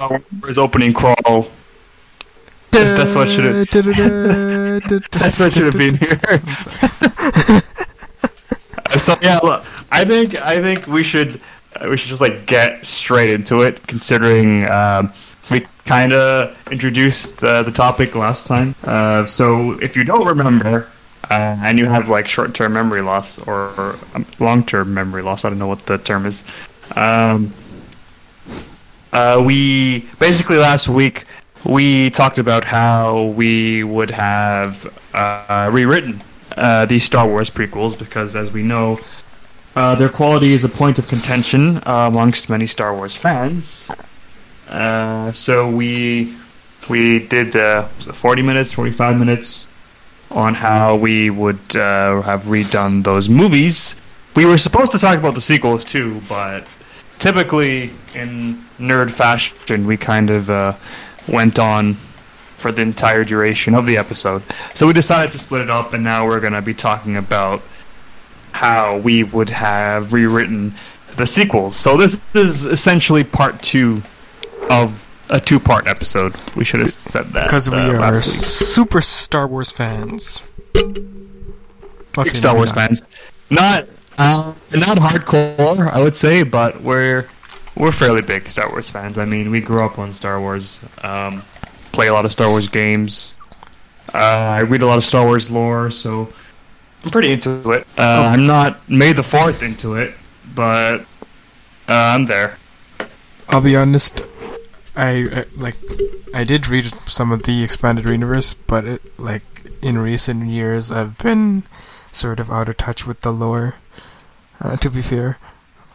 Wars opening crawl. That's what should have. That's what should have been here. so yeah, look, I think I think we should uh, we should just like get straight into it, considering um, we kind of introduced uh, the topic last time. Uh, so if you don't remember. Uh, and you have like short-term memory loss or, or um, long-term memory loss. I don't know what the term is. Um, uh, we basically last week we talked about how we would have uh, rewritten uh, these Star Wars prequels because, as we know, uh, their quality is a point of contention uh, amongst many Star Wars fans. Uh, so we we did uh, 40 minutes, 45 minutes on how we would have redone those movies. We were supposed to talk about the sequels too, but typically in nerd fashion, we kind of went on for the entire duration of the episode. So we decided to split it up, and now we're going to be talking about how we would have rewritten the sequels. So this is essentially part two of a two-part episode. We should have said that because we uh, are super Star Wars fans. Okay, Star Wars not. fans, not uh, not hardcore, I would say, but we're we're fairly big Star Wars fans. I mean, we grew up on Star Wars, um, play a lot of Star Wars games. Uh, I read a lot of Star Wars lore, so I'm pretty into it. Uh, oh. I'm not May the Fourth into it, but uh, I'm there. I'll be honest. I, I, like I did read some of the expanded universe, but it, like in recent years, I've been sort of out of touch with the lore. Uh, to be fair,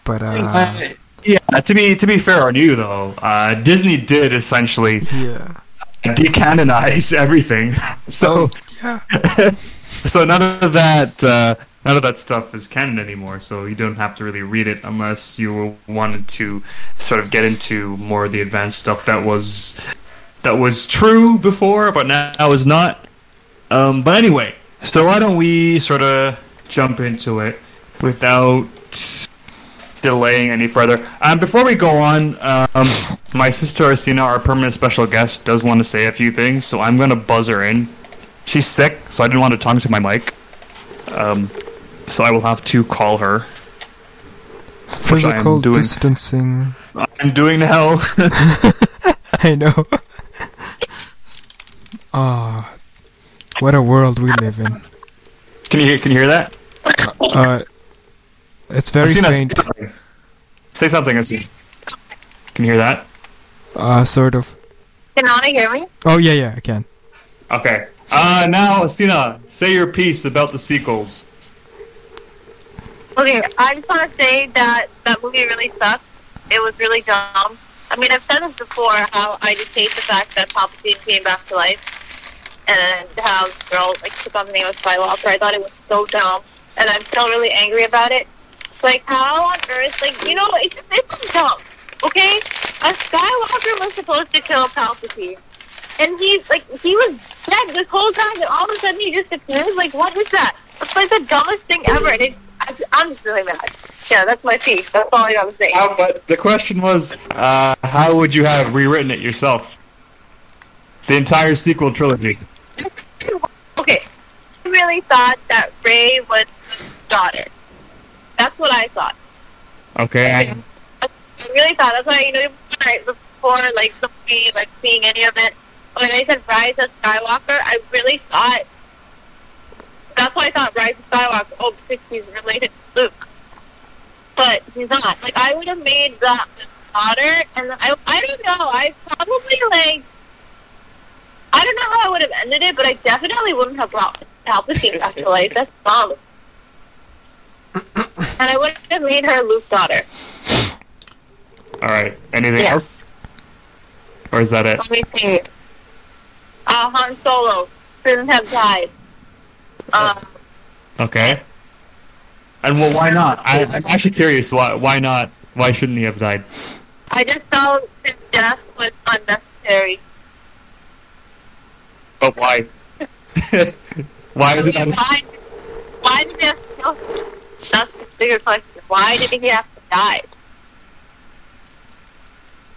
but uh, yeah, to be to be fair on you though, uh, Disney did essentially yeah. decanonize everything. So oh, yeah. so none of that uh, none of that stuff is canon anymore. So you don't have to really read it unless you wanted to sort of get into more of the advanced stuff that was that was true before, but now is not. Um, but anyway, so why don't we sort of jump into it without delaying any further. Um, before we go on, um, my sister Arsina, our permanent special guest, does want to say a few things, so I'm going to buzz her in. She's sick, so I didn't want to talk to my mic. Um, so I will have to call her. Physical doing, distancing. I'm doing now. I know. Ah, oh, what a world we live in. Can you hear? Can you hear that? Uh, it's very faint. Say something, Asina. Can you hear that? Uh, sort of. Can Anna hear me? Oh, yeah, yeah, I can. Okay. Uh, now, Asina, say your piece about the sequels. Okay, I just want to say that that movie really sucked. It was really dumb. I mean, I've said this before, how I just hate the fact that Palpatine came back to life and how the girl, like, took on the name of Skywalker. I thought it was so dumb, and I'm still really angry about it. Like, how on earth? Like, you know, it's, it's dumb, okay? A Skywalker was supposed to kill Palpatine. And he's, like, he was dead this whole time, and all of a sudden he just appears? Like, what is that? That's, like, the dumbest thing ever, and it, I'm just really mad. Yeah, that's my piece. That's all I gotta say. Uh, but the question was, uh, how would you have rewritten it yourself? The entire sequel trilogy. okay. I really thought that Rey was daughter. That's what I thought. Okay. I, I really thought that's why you know before like the movie, like seeing any of it. When I said Rise of Skywalker, I really thought that's why I thought Rise of Skywalker. Oh, because he's related to Luke, but he's not. Like I would have made that daughter, and I I don't know. I probably like I don't know how I would have ended it, but I definitely wouldn't have brought Palpatine back to life. That's dumb and I would have made her Luke's daughter. All right. Anything else? Or is that it? Let me see. Uh, Han Solo shouldn't have died. Uh, okay. And well, why not? I, I'm actually curious. Why? Why not? Why shouldn't he have died? I just felt his death was unnecessary. But why? why is it unnecessary? Why, why did he have to kill the bigger question. Why did he have to die?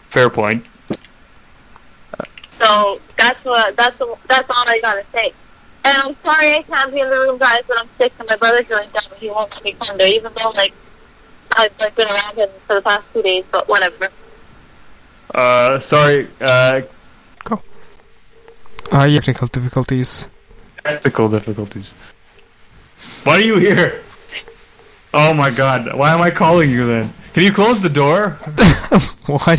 Fair point. So that's what that's the, that's all I gotta say. And I'm sorry I can't be in the room, guys, but I'm sick and my brother's doing down. He won't let me come there, even though like I've like been around him for the past two days. But whatever. Uh, sorry. Uh, Uh, yeah, technical difficulties. technical difficulties. Why are you here? Oh my god! Why am I calling you then? Can you close the door? what?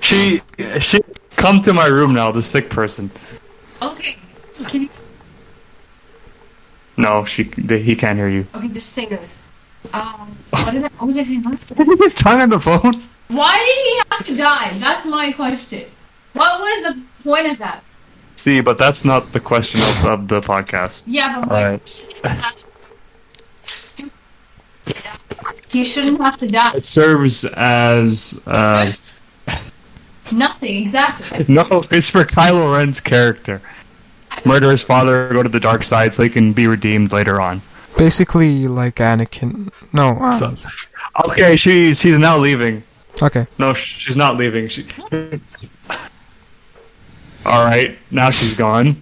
She she come to my room now. The sick person. Okay. Can you? No, she he can't hear you. Okay, just say this. Um, what did I? What was I saying last? Did he just tongue on the phone? Why did he have to die? That's my question. What was the point of that? See, but that's not the question of, of the podcast. Yeah, but my Alright. question is that's stupid. He shouldn't have to die. It serves as uh, Nothing, exactly. no. It's for Kylo Ren's character. Murder his father, go to the dark side, so he can be redeemed later on. Basically, like Anakin. No. Uh, So, okay, she's she's now leaving. okay. No, she's not leaving. She. All right, now she's gone.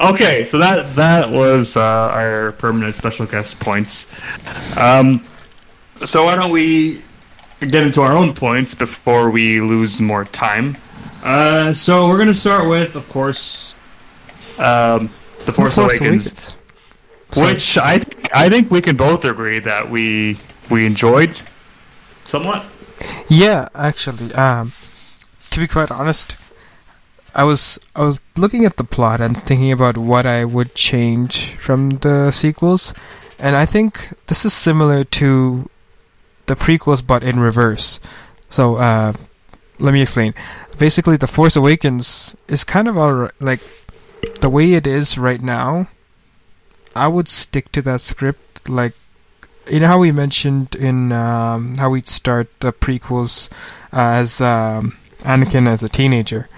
Okay, so that that was uh, our permanent special guest points. Um, so why don't we get into our own points before we lose more time? Uh, so we're gonna start with, of course, um, the Force, Awakens, Sorry. which I th- I think we can both agree that we we enjoyed somewhat. Yeah, actually, um, to be quite honest, I was I was looking at the plot and thinking about what I would change from the sequels, and I think this is similar to the prequels but in reverse. So, uh, let me explain. Basically, The Force Awakens is kind of alright, like the way it is right now. I would stick to that script, like you know how we mentioned in um, how we'd start the prequels as um, Anakin as a teenager.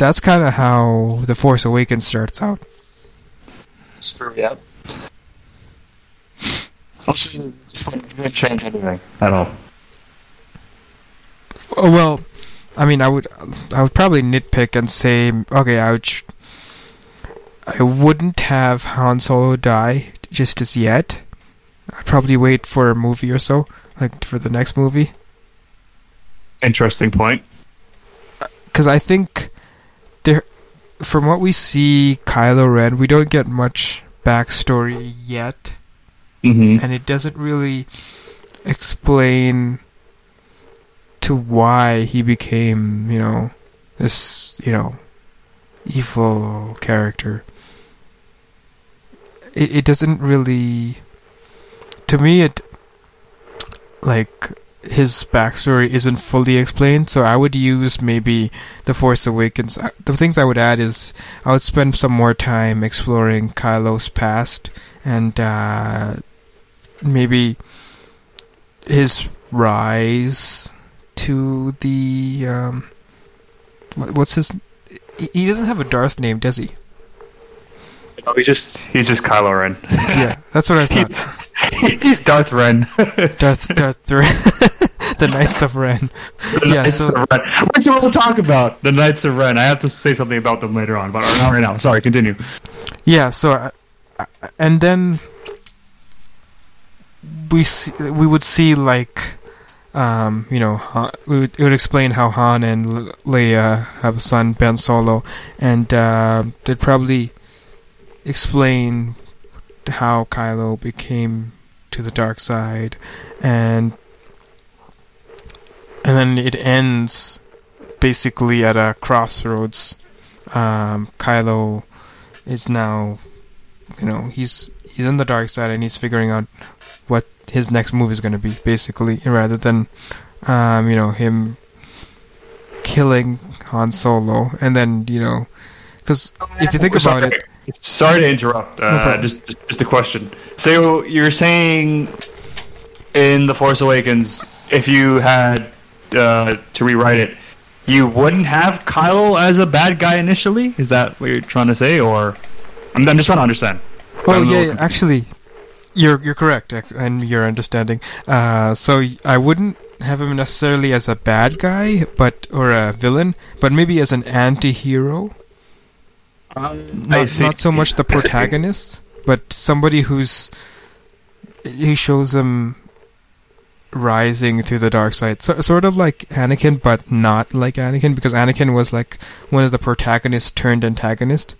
Yep. That's kind of how the Force Awakens starts out. Screw yep. Also, just didn't change anything at all. Oh, well, I mean, I would, I would probably nitpick and say, okay, I would, I wouldn't have Han Solo die just as yet. I'd probably wait for a movie or so, like for the next movie, Interesting point. Uh, because I think there, from what we see, Kylo Ren, we don't get much backstory yet. Mm-hmm. and it doesn't really explain to why he became, you know, this, you know, evil character. It it doesn't really to me it like his backstory isn't fully explained, so I would use maybe The Force Awakens. The things I would add is I would spend some more time exploring Kylo's past and uh, maybe his rise to the um, what's his? he- doesn't have a Darth name, does he? No, he's just he's just Kylo Ren. Yeah, that's what I thought. he's, he's Darth Ren. Darth Darth Ren. the Knights of Ren. The Yeah, Knights so- of Ren. Which we'll talk about the Knights of Ren. I have to say something about them later on, but not right now. Sorry, continue. Yeah, so uh, and then we see, we would see like um, you know Han, we would, it would explain how Han and Leia have a son Ben Solo, and uh, they'd probably explain how Kylo became to the dark side, and and then it ends basically at a crossroads. Um, Kylo is now you know he's he's in the dark side and he's figuring out what his next move is going to be basically rather than um you know him killing Han Solo and then you know because if you think about it Sorry to interrupt. Uh, problem. just, just just a question. So you're saying in the Force Awakens, if you had uh, to rewrite it, you wouldn't have Kylo as a bad guy initially? Is that what you're trying to say, or I'm, I'm just trying to understand. oh yeah, yeah actually you're you're correct and your understanding uh so I wouldn't have him necessarily as a bad guy, but or a villain, but maybe as an anti-hero. Um, Not, not so much the protagonist, but somebody who's he shows him rising to the dark side, so, sort of like Anakin, but not like Anakin, because Anakin was like one of the protagonists turned antagonist.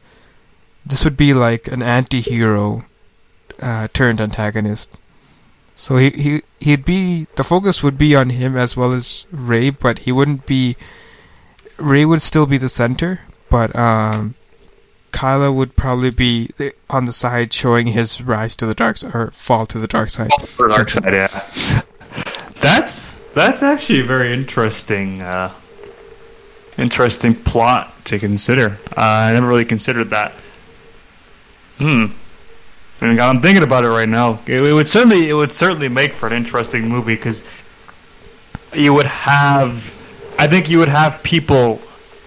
This would be like an anti-hero uh, turned antagonist. So he he he'd be the focus would be on him as well as Rey, but he wouldn't be. Rey would still be the center, but um, Kylo would probably be on the side showing his rise to the dark side or fall to the dark side. For the dark side, yeah. That's that's actually a very interesting, uh, interesting plot to consider. Uh, I never really considered that. Hmm. I'm thinking about it right now. It, it would certainly it would certainly make for an interesting movie because you would have, I think you would have people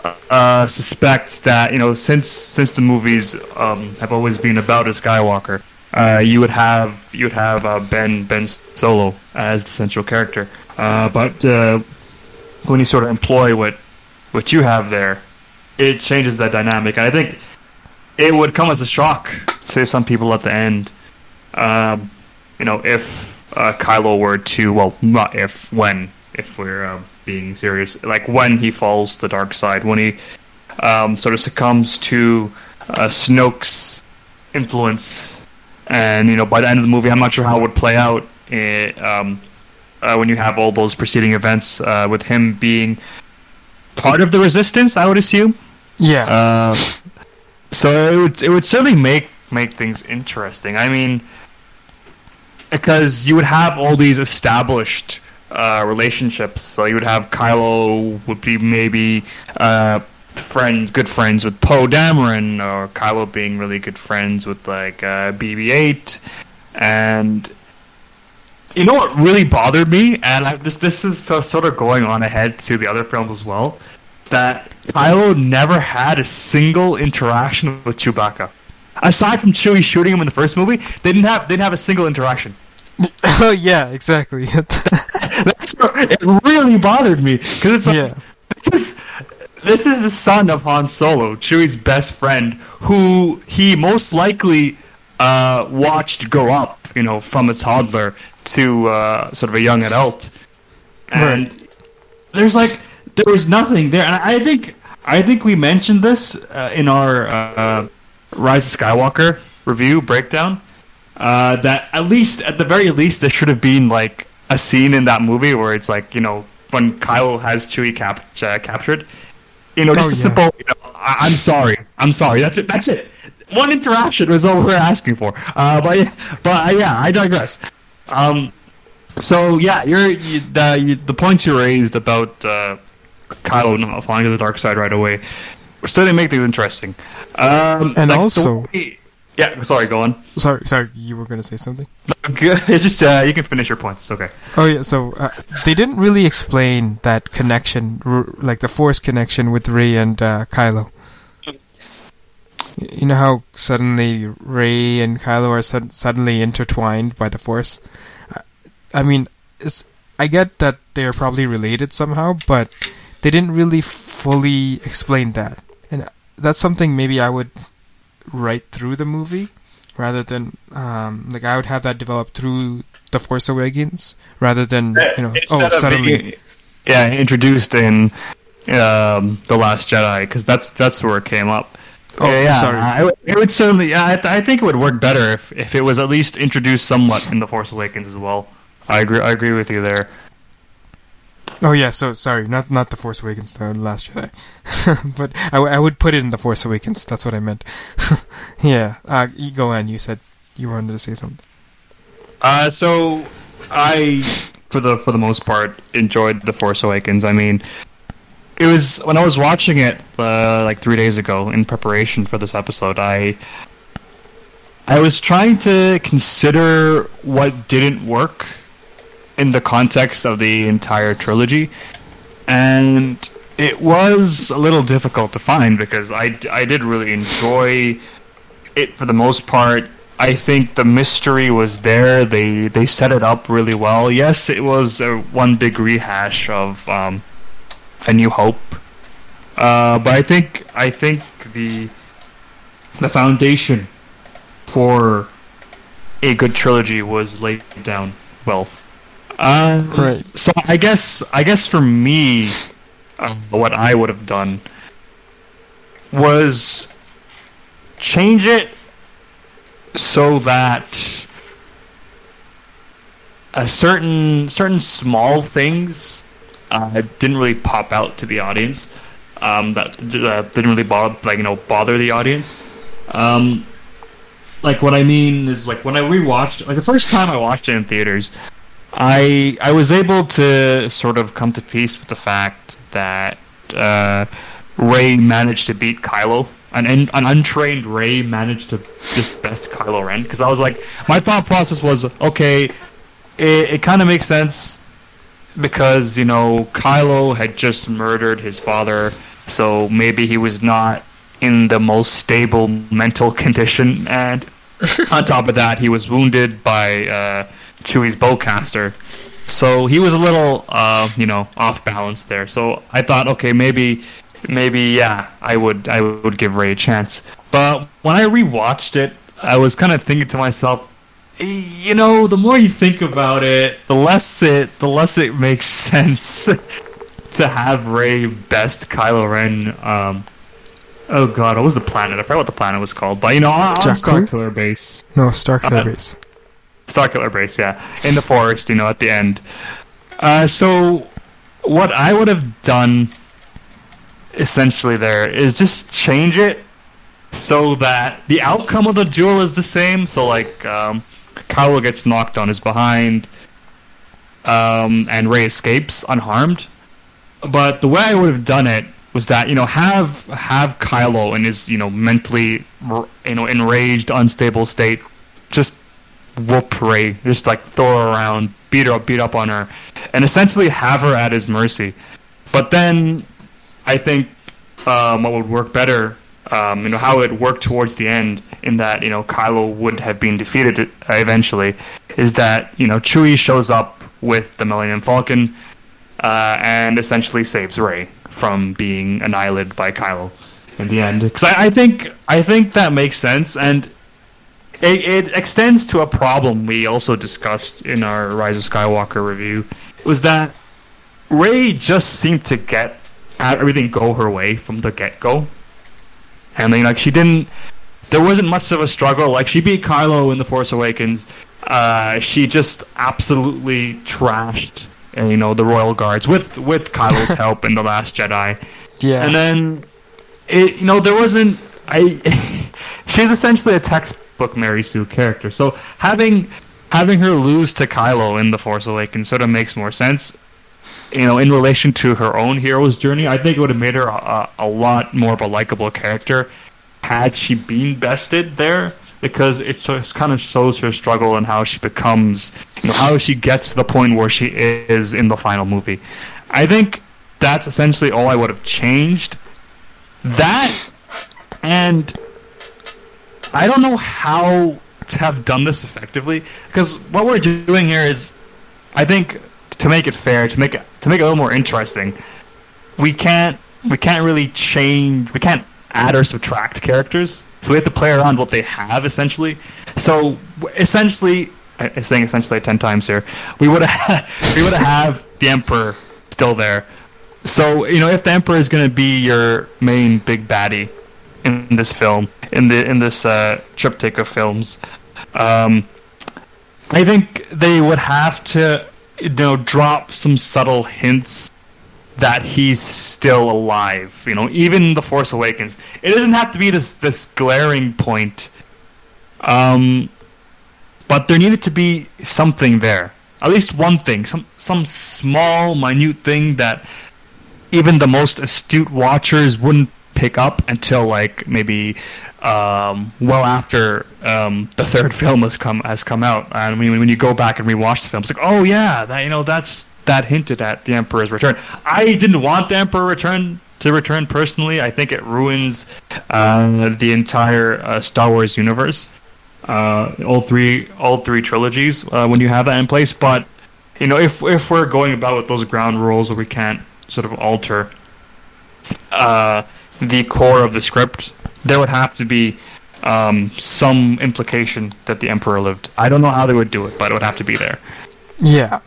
uh, suspect that you know since since the movies um, have always been about a Skywalker, uh, you would have you would have uh, Ben Ben Solo as the central character. Uh, but uh, when you sort of employ what what you have there, it changes that dynamic. And I think it would come as a shock to some people at the end. Um, you know, if uh, Kylo were to well, not if when if we're uh, being serious, like when he falls to the dark side, when he um, sort of succumbs to uh, Snoke's influence, and you know, by the end of the movie, I'm not sure how it would play out. eh, um, uh, when you have all those preceding events, uh, with him being part of the resistance, I would assume. Yeah, Uh, so it would it would certainly make make things interesting. I mean, because you would have all these established uh, relationships. So you would have Kylo would be maybe uh, friends, good friends with Poe Dameron, or Kylo being really good friends with like uh, BB-8, and you know what really bothered me, and I, this this is so, sort of going on ahead to the other films as well, that Kylo never had a single interaction with Chewbacca. Aside from Chewie shooting him in the first movie, they didn't have they didn't have a single interaction. oh yeah, exactly. That's it really bothered me because it's like yeah, this is this is the son of Han Solo, Chewie's best friend, who he most likely uh, watched grow up, you know, from a toddler to uh, sort of a young adult, and there's like there was nothing there, and I think I think we mentioned this uh, in our uh, Rise of Skywalker review breakdown. Uh, that at least, at the very least, there should have been like a scene in that movie where it's like you know when Kyle has Chewie cap- uh, captured. You know, just Oh, a yeah. simple. You know, I- I'm sorry. I'm sorry. That's it. That's it. One interaction was all we're asking for. Uh, but but uh, yeah, I digress. Um, so yeah, you're you, the you, the points you raised about uh, Kylo not falling to the dark side right away certainly make things interesting. Um, And like also- way- yeah. Sorry, go on. sorry, sorry, you were gonna say something. Just uh, you can finish your points. It's okay. Oh yeah, so uh, they didn't really explain that connection, r- like the Force connection with Rey and uh, Kylo. You know how suddenly Rey and Kylo are sud- suddenly intertwined by the Force. I- I mean, it's, I get that they're probably related somehow, but they didn't really fully explain that, and that's something maybe I would write through the movie rather than um, like I would have that develop through the Force Awakens rather than you know oh Instead suddenly being- yeah, introduced in um, the Last Jedi because that's that's where it came up. Oh, yeah, yeah, sorry. I, it would certainly. Yeah, I, th- I think it would work better if, if it was at least introduced somewhat in the Force Awakens as well. I agree. I agree with you there. Oh yeah so sorry not not the Force Awakens the Last Jedi but I, w- I would put it in the Force Awakens that's what I meant yeah uh, go on you said you wanted to say something Uh, so I, for the for the most part, enjoyed the Force Awakens. I mean, it was when I was watching it uh, like three days ago in preparation for this episode. I I was trying to consider what didn't work in the context of the entire trilogy, and it was a little difficult to find because I, I did really enjoy it for the most part. I think the mystery was there. They they set it up really well. Yes, it was a one big rehash of um, A New Hope, uh, but I think I think the the foundation for a good trilogy was laid down well. Uh, Right. So I guess I guess for me, uh, what I would have done was change it so that a certain certain small things uh, didn't really pop out to the audience. Um, that uh, didn't really bother, like you know, bother the audience. Um, like what I mean is like when I rewatched, like the first time I watched it in theaters, I I was able to sort of come to peace with the fact that uh, Rey managed to beat Kylo. An, an untrained Rey managed to just best Kylo Ren because I was like, my thought process was okay. It, it kind of makes sense because you know Kylo had just murdered his father, so maybe he was not in the most stable mental condition, and on top of that, he was wounded by uh, Chewie's bowcaster. So he was a little, uh, you know, off balance there. So I thought, okay, maybe, maybe, yeah, I would, I would give Rey a chance. But when I rewatched it, I was kind of thinking to myself, you know, the more you think about it, the less it, the less it makes sense to have Rey best Kylo Ren. Um, oh God, what was the planet? I forgot what the planet was called. But you know, on, on Jakku? Starkiller Base. No, Starkiller Uh, Base. Starkiller Brace, yeah, in the forest, you know, at the end. Uh, so, what I would have done, essentially, there is just change it so that the outcome of the duel is the same. So, like, um, Kylo gets knocked on his behind, um, and Rey escapes unharmed. But the way I would have done it was that you know have have Kylo in his you know mentally you know enraged, unstable state, just whoop Rey, just like throw her around, beat her up, beat up on her, and essentially have her at his mercy. But then, I think um, what would work better, um, you know, how it worked towards the end, in that you know Kylo would have been defeated uh, eventually, is that you know Chewie shows up with the Millennium Falcon, uh, and essentially saves Rey from being annihilated by Kylo in the end. Because I, I think I think that makes sense, and it, it extends to a problem we also discussed in our Rise of Skywalker review. Was that Rey just seemed to get everything go her way from the get go, and then like she didn't. There wasn't much of a struggle. Like she beat Kylo in the Force Awakens. Uh, she just absolutely trashed, uh, you know, the Royal Guards with with Kylo's help in the Last Jedi. Yeah. And then, it, you know, there wasn't. I. she's essentially a textbook Mary Sue character. So having having her lose to Kylo in the Force Awakens sort of makes more sense. You know, in relation to her own hero's journey, I think it would have made her a, a lot more of a likable character had she been bested there. Because it kind of shows her struggle and how she becomes, you know, how she gets to the point where she is in the final movie. I think that's essentially all I would have changed. That and I don't know how to have done this effectively because what we're doing here is, I think, to make it fair, to make it to make it a little more interesting, we can't we can't really change, we can't add or subtract characters, so we have to play around what they have essentially. So essentially, I'm saying essentially ten times here, we would have we would have the Emperor still there. So you know, if the Emperor is going to be your main big baddie in this film, in the in this uh, triptych of films, um, I think they would have to, you know, drop some subtle hints that he's still alive. You know, even the Force Awakens, it doesn't have to be this this glaring point. Um, but there needed to be something there, at least one thing, some some small, minute thing that even the most astute watchers wouldn't pick up until like maybe um, well after um, the third film has come has come out. And when, when you go back and rewatch the film, it's like, oh yeah, that you know that's that hinted at the Emperor's return. I didn't want the Emperor return to return personally. I think it ruins uh, the entire uh, Star Wars universe. uh, all three all three trilogies uh, when you have that in place. But you know, if if we're going about with those ground rules where we can't sort of alter uh, the core of the script, there would have to be um, some implication that the emperor lived. I don't know how they would do it, but it would have to be there. Yeah,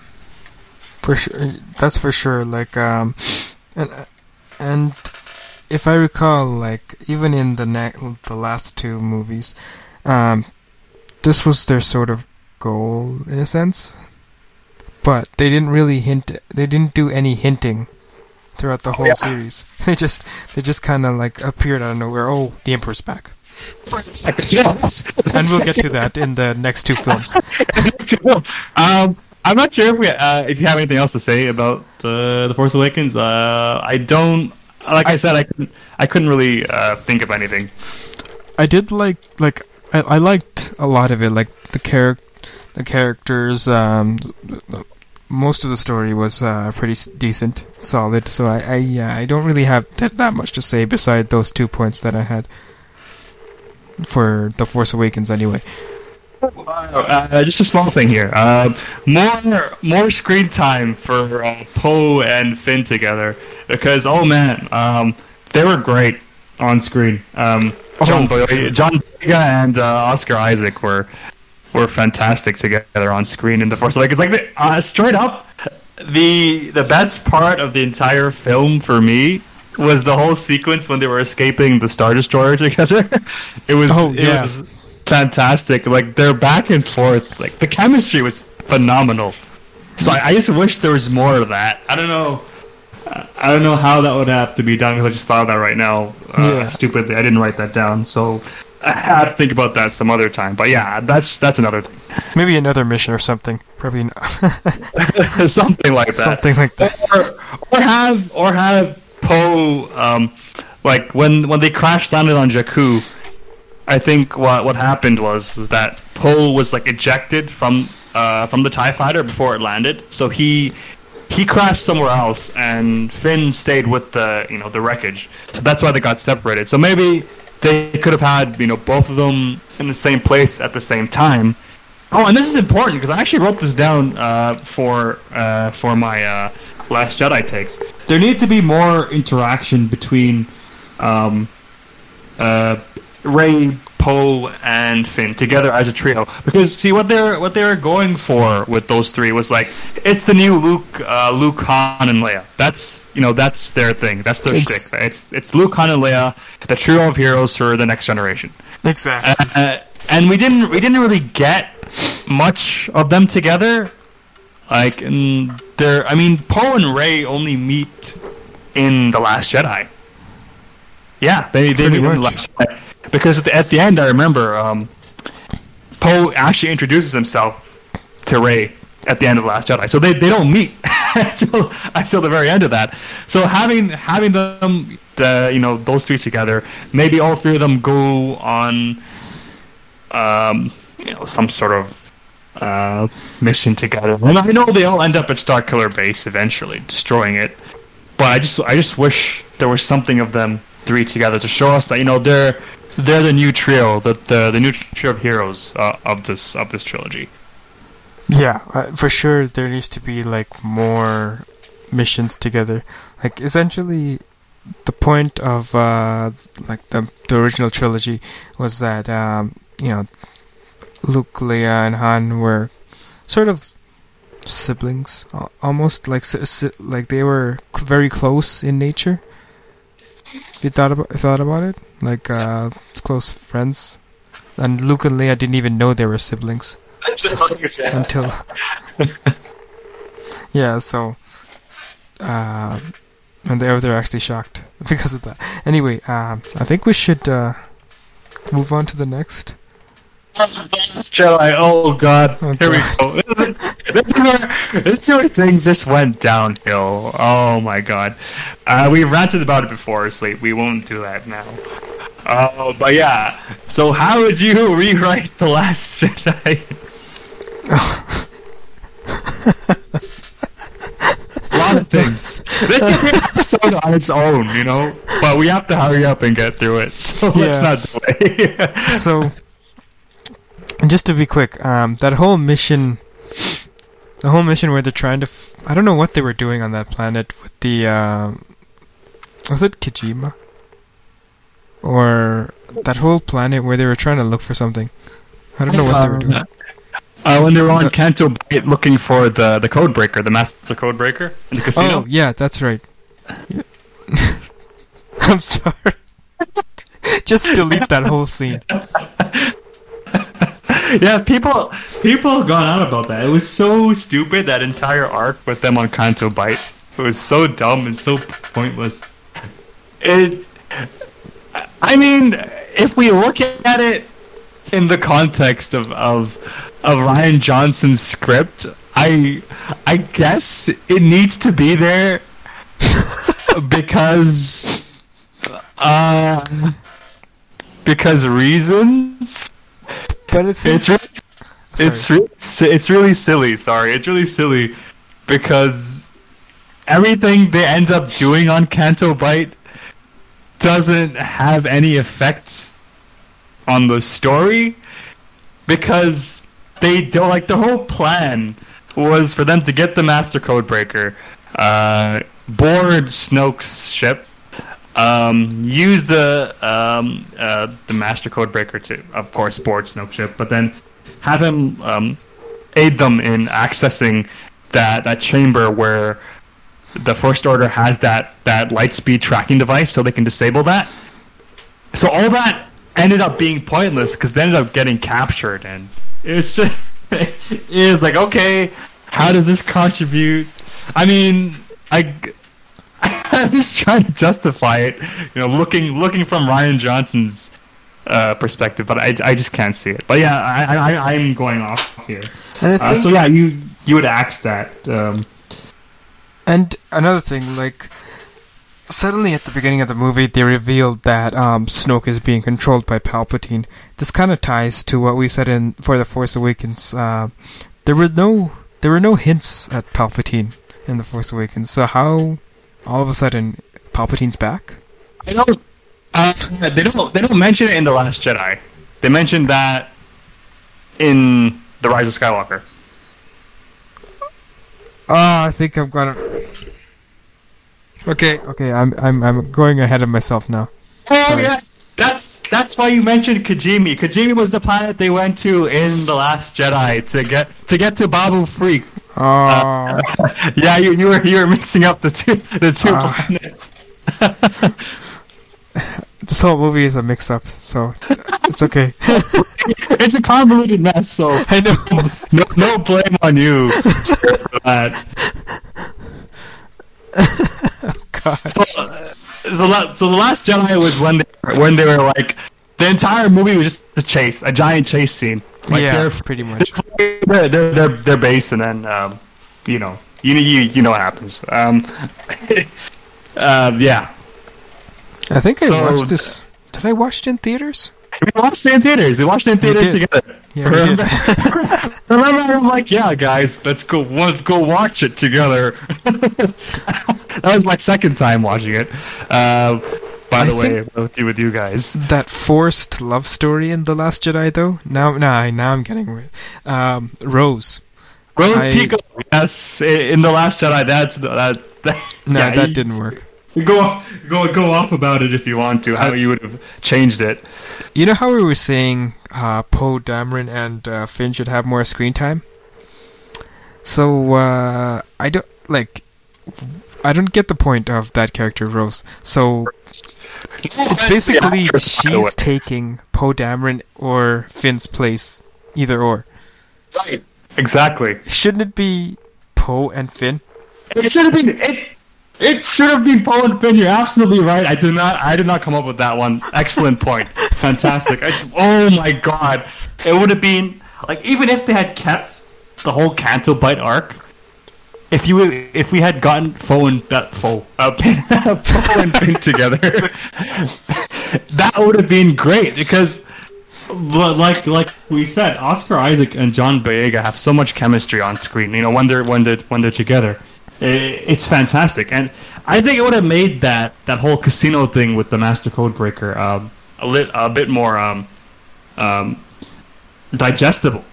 for sure. That's for sure. Like, um, and and if I recall, like even in the ne- the last two movies, um, this was their sort of goal in a sense. But they didn't really hint. They didn't do any hinting throughout the whole yeah. series. They just they just kind of like appeared out of nowhere. Oh, the Emperor's back, and we'll get to that in the next two films. um, I'm not sure if we uh, if you have anything else to say about uh, the Force Awakens. Uh, I don't. Like I, said, I couldn't. I couldn't really uh, think of anything. I did like like I, I liked a lot of it. Like the character the characters. Um, most of the story was uh, pretty s- decent, solid. So I I, yeah, I don't really have that, that much to say beside those two points that I had for the Force Awakens. Anyway, Uh, just a small thing here. Uh, more more screen time for uh, Poe and Finn together because oh man, um, they were great on screen. Um, John Oh, for Boyega. John Boyega and uh, Oscar Isaac were were fantastic together on screen in the Force Awakens. Like the, uh, straight up, the the best part of the entire film for me was the whole sequence when they were escaping the Star Destroyer together. it was Oh, it yeah. was fantastic. Like their back and forth, like the chemistry was phenomenal. So I, I just wish there was more of that. I don't know. I don't know how that would have to be done because I just thought of that right now. Uh, Yeah. Stupidly, I didn't write that down. So I have to think about that some other time. But yeah, that's that's another thing. maybe another mission or something. Probably not. something like that. something like that. or, or have or have Poe um, like when when they crash landed on Jakku. I think what what happened was, was that Poe was like ejected from uh, from the Tie Fighter before it landed, so he he crashed somewhere else, and Finn stayed with the you know the wreckage. So that's why they got separated. So maybe they could have had you know both of them in the same place at the same time. Oh, and this is important because I actually wrote this down uh, for uh, for my uh, Last Jedi takes. There need to be more interaction between um, uh, Rey, Poe, and Finn together as a trio. Because see what they're what they were going for with those three was like it's the new Luke, uh, Luke, Han, and Leia. That's you know that's their thing. That's their Ex- shtick. It's it's Luke, Han, and Leia, the trio of heroes for the next generation Exactly. uh, and we didn't we didn't really get much of them together. Like, and they're I mean, Poe and Rey only meet in the Last Jedi. Yeah, they they Pretty meet in the. Last Jedi because at the, at the end, I remember um, Poe actually introduces himself to Rey at the end of the Last Jedi. So they, they don't meet until until the very end of that. So having having them the you know those three together, maybe all three of them go on um, you know some sort of uh, mission together. And I know they all end up at Star Killer Base eventually, destroying it. But I just I just wish there was something of them three together to show us that you know they're they're the new trio, the the, the new trio of heroes uh, of this of this trilogy. Yeah, uh, for sure. There needs to be like more missions together. Like essentially, the point of uh, like the the original trilogy was that um, you know Luke, Leia, and Han were sort of siblings, almost like like they were very close in nature. If you thought about thought about it, like uh, close friends, and Luke and Leia didn't even know they were siblings. Until yeah so uh and they're they're actually shocked because of that. Anyway um i think we should uh move on to the next. Last Jedi. Oh God! Oh, Here we go. This is, where, this is where things just went downhill. Oh my God! Uh, we ranted about it before, so we won't do that now. Uh, but yeah. So how would you rewrite the Last Jedi? A lot of things. This is an episode on its own, you know. But we have to hurry up and get through it. So let's Yeah. not delay. so just to be quick, um, that whole mission, the whole mission where they're trying to, f- I don't know what they were doing on that planet with the, um, was it Kijimi? Or that whole planet where they were trying to look for something. I don't know what they were doing. Uh, when they were on Canto Bight looking for the, the code breaker, the master code breaker in the casino. Oh, yeah, that's right. I'm sorry. Just delete that whole scene. yeah, people people have gone on about that. It was so stupid that entire arc with them on Canto Bight. It was so dumb and so pointless. It. I mean, if we look at it in the context of of of Rian Johnson's script, I I guess it needs to be there because uh because reasons. But it's, It's really, it's re- it's really silly. Sorry, it's really silly because everything they end up doing on Canto Bight doesn't have any effects on the story because they don't like the whole plan was for them to get the Master Code Breaker, uh, board Snoke's ship, um, use the um, uh, the Master Code Breaker to, of course, board Snoke's ship, but then have him um, aid them in accessing that that chamber where the First Order has that that light speed tracking device, so they can disable that. So all that ended up being pointless because they ended up getting captured, and it's just it is like okay, how does this contribute? I mean, I. I'm just trying to justify it, you know, looking looking from Rian Johnson's uh, perspective, but I, I just can't see it. But yeah, I, I I'm going off here. I Uh, so yeah, you you would ask that. Um, and another thing, like, suddenly at the beginning of the movie, they revealed that um, Snoke is being controlled by Palpatine. This kind of ties to what we said in for the Force Awakens. Uh, there were no there were no hints at Palpatine in the Force Awakens. So how all of a sudden Palpatine's back? I don't. Uh, they don't. They don't mention it in the Last Jedi. They mentioned that in the Rise of Skywalker. Oh, I think I'm gonna. Okay, okay, I'm I'm I'm going ahead of myself now. Oh Sorry. yes, that's that's why you mentioned Kijimi. Kijimi was the planet they went to in the Last Jedi to get to get to Babu Frik. Oh, yeah, you, you were you were mixing up the two the two Ah. planets. this whole movie is a mix-up, so it's okay. it's a convoluted mess, so I know. no no blame on you for that. God. So, uh, so, la- so the Last Jedi was when they when they were like the entire movie was just a chase, a giant chase scene. Like yeah, they're pretty much. they're their, their base, and then um, you know you you you know what happens. Um, uh, yeah, I think I So- watched this. Did I watch it in theaters? we watched it in theaters. We watched it in theaters together. Yeah, remember, remember, I'm like, yeah, guys, let's go. Let's go watch it together. that was my second time watching it. Uh, by I the way, with you with you guys. That forced love story in The Last Jedi, though. Now, nah, now I'm getting. Um, Rose. Rose I- Tico, yes, in the Last Jedi. That's that. that No, yeah, that you- didn't work. Go go go off about it if you want to. How you would have changed it. You know how we were saying uh, Poe Dameron and uh, Finn should have more screen time? So uh, I don't like. I don't get the point of that character Rose. So it's basically she's taking Poe Dameron or Finn's place, either or. right. Exactly. Shouldn't it be Poe and Finn? It should have been it. It should have been Poe and Finn. You're absolutely right. I did not. I did not come up with that one. Excellent point. Fantastic. I, oh my god! It would have been like even if they had kept the whole Canto Bight arc. If you if we had gotten Foe and uh, Foe uh, and together, that would have been great because. li- Like like we said, Oscar Isaac and John Boyega have so much chemistry on screen. You know when they're when they're when they're together, it's fantastic. And I think it would have made that that whole casino thing with the Master Code Breaker um, a lit a bit more um, um, digestible,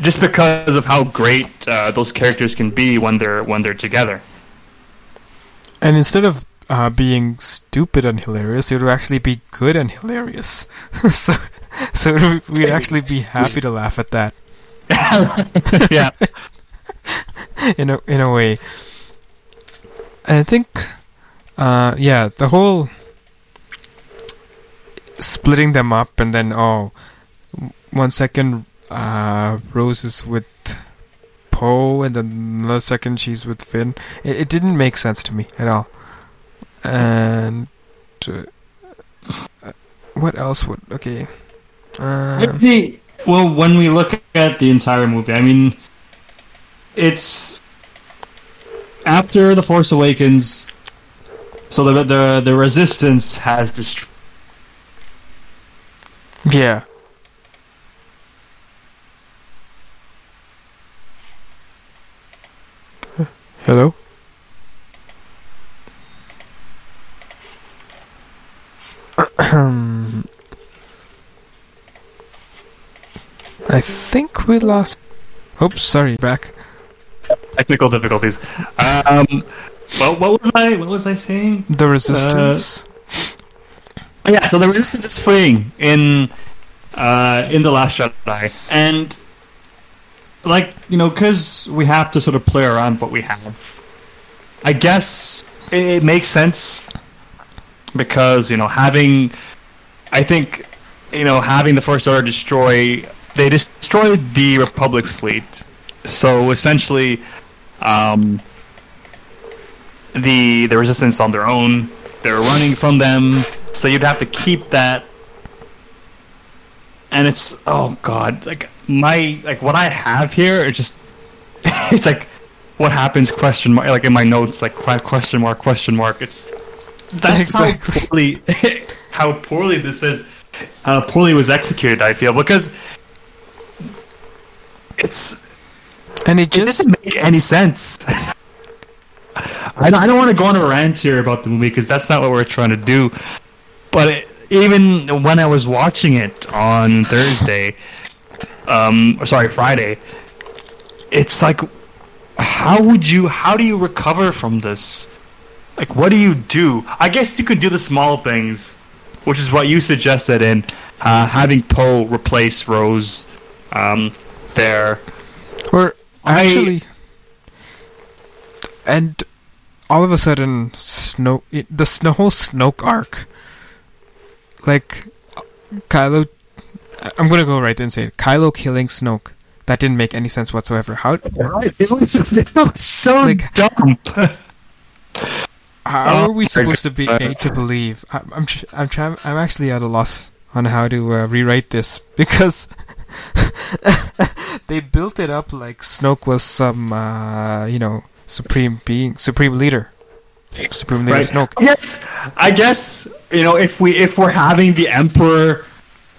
just because of how great uh, those characters can be when they're when they're together. And instead of uh, being stupid and hilarious, it would actually be good and hilarious. so, so would- we'd actually be happy to laugh at that yeah, in a in a way. And I think, uh, yeah, the whole splitting them up and then oh, one second uh, Rose is with Poe and then another second she's with Finn. It, it didn't make sense to me at all. And uh, what else would okay? Uh, Maybe- well, when we look at the entire movie, I mean, it's after the Force Awakens. So the the the Resistance has destroyed. yeah. Hello. I think we lost. Oops, sorry, back. technical difficulties. Um, well, what was I? What was I saying? The resistance. Oh, yeah, so the resistance is fleeing in uh, in the Last Jedi, and like you know, because we have to sort of play around with what we have. I guess it, it makes sense because you know having, I think, you know having the First Order destroy they destroyed the Republic's fleet, so essentially, um, the the Resistance on their own. They're running from them, so you'd have to keep that. And it's oh god, like my like what I have here is just it's like what happens question mark like in my notes like question mark question mark. It's that's Exactly. how poorly how poorly this is how poorly it was executed. I feel because it's and it it just doesn't make any sense. I don't, I don't want to go on a rant here about the movie because that's not what we're trying to do. But it, even when I was watching it on Thursday, um, or sorry, Friday, it's like, how would you, how do you recover from this? Like, what do you do? I guess you could do the small things, which is what you suggested in uh, having Poe replace Rose um, there. Or I- actually, and all of a sudden, Snoke, the whole Snoke arc, like Kylo. I- I'm gonna go right there and say it. Kylo killing Snoke. That didn't make any sense whatsoever. How Right, it was, it was so Like- dumb. how are we supposed to be God. made to believe? I'm I'm tr- I'm trying. I'm actually at a loss on how to uh, rewrite this because they built it up like Snoke was some uh, you know supreme being, supreme leader, supreme leader right. Snoke. I guess, I guess you know if we if we're having the Emperor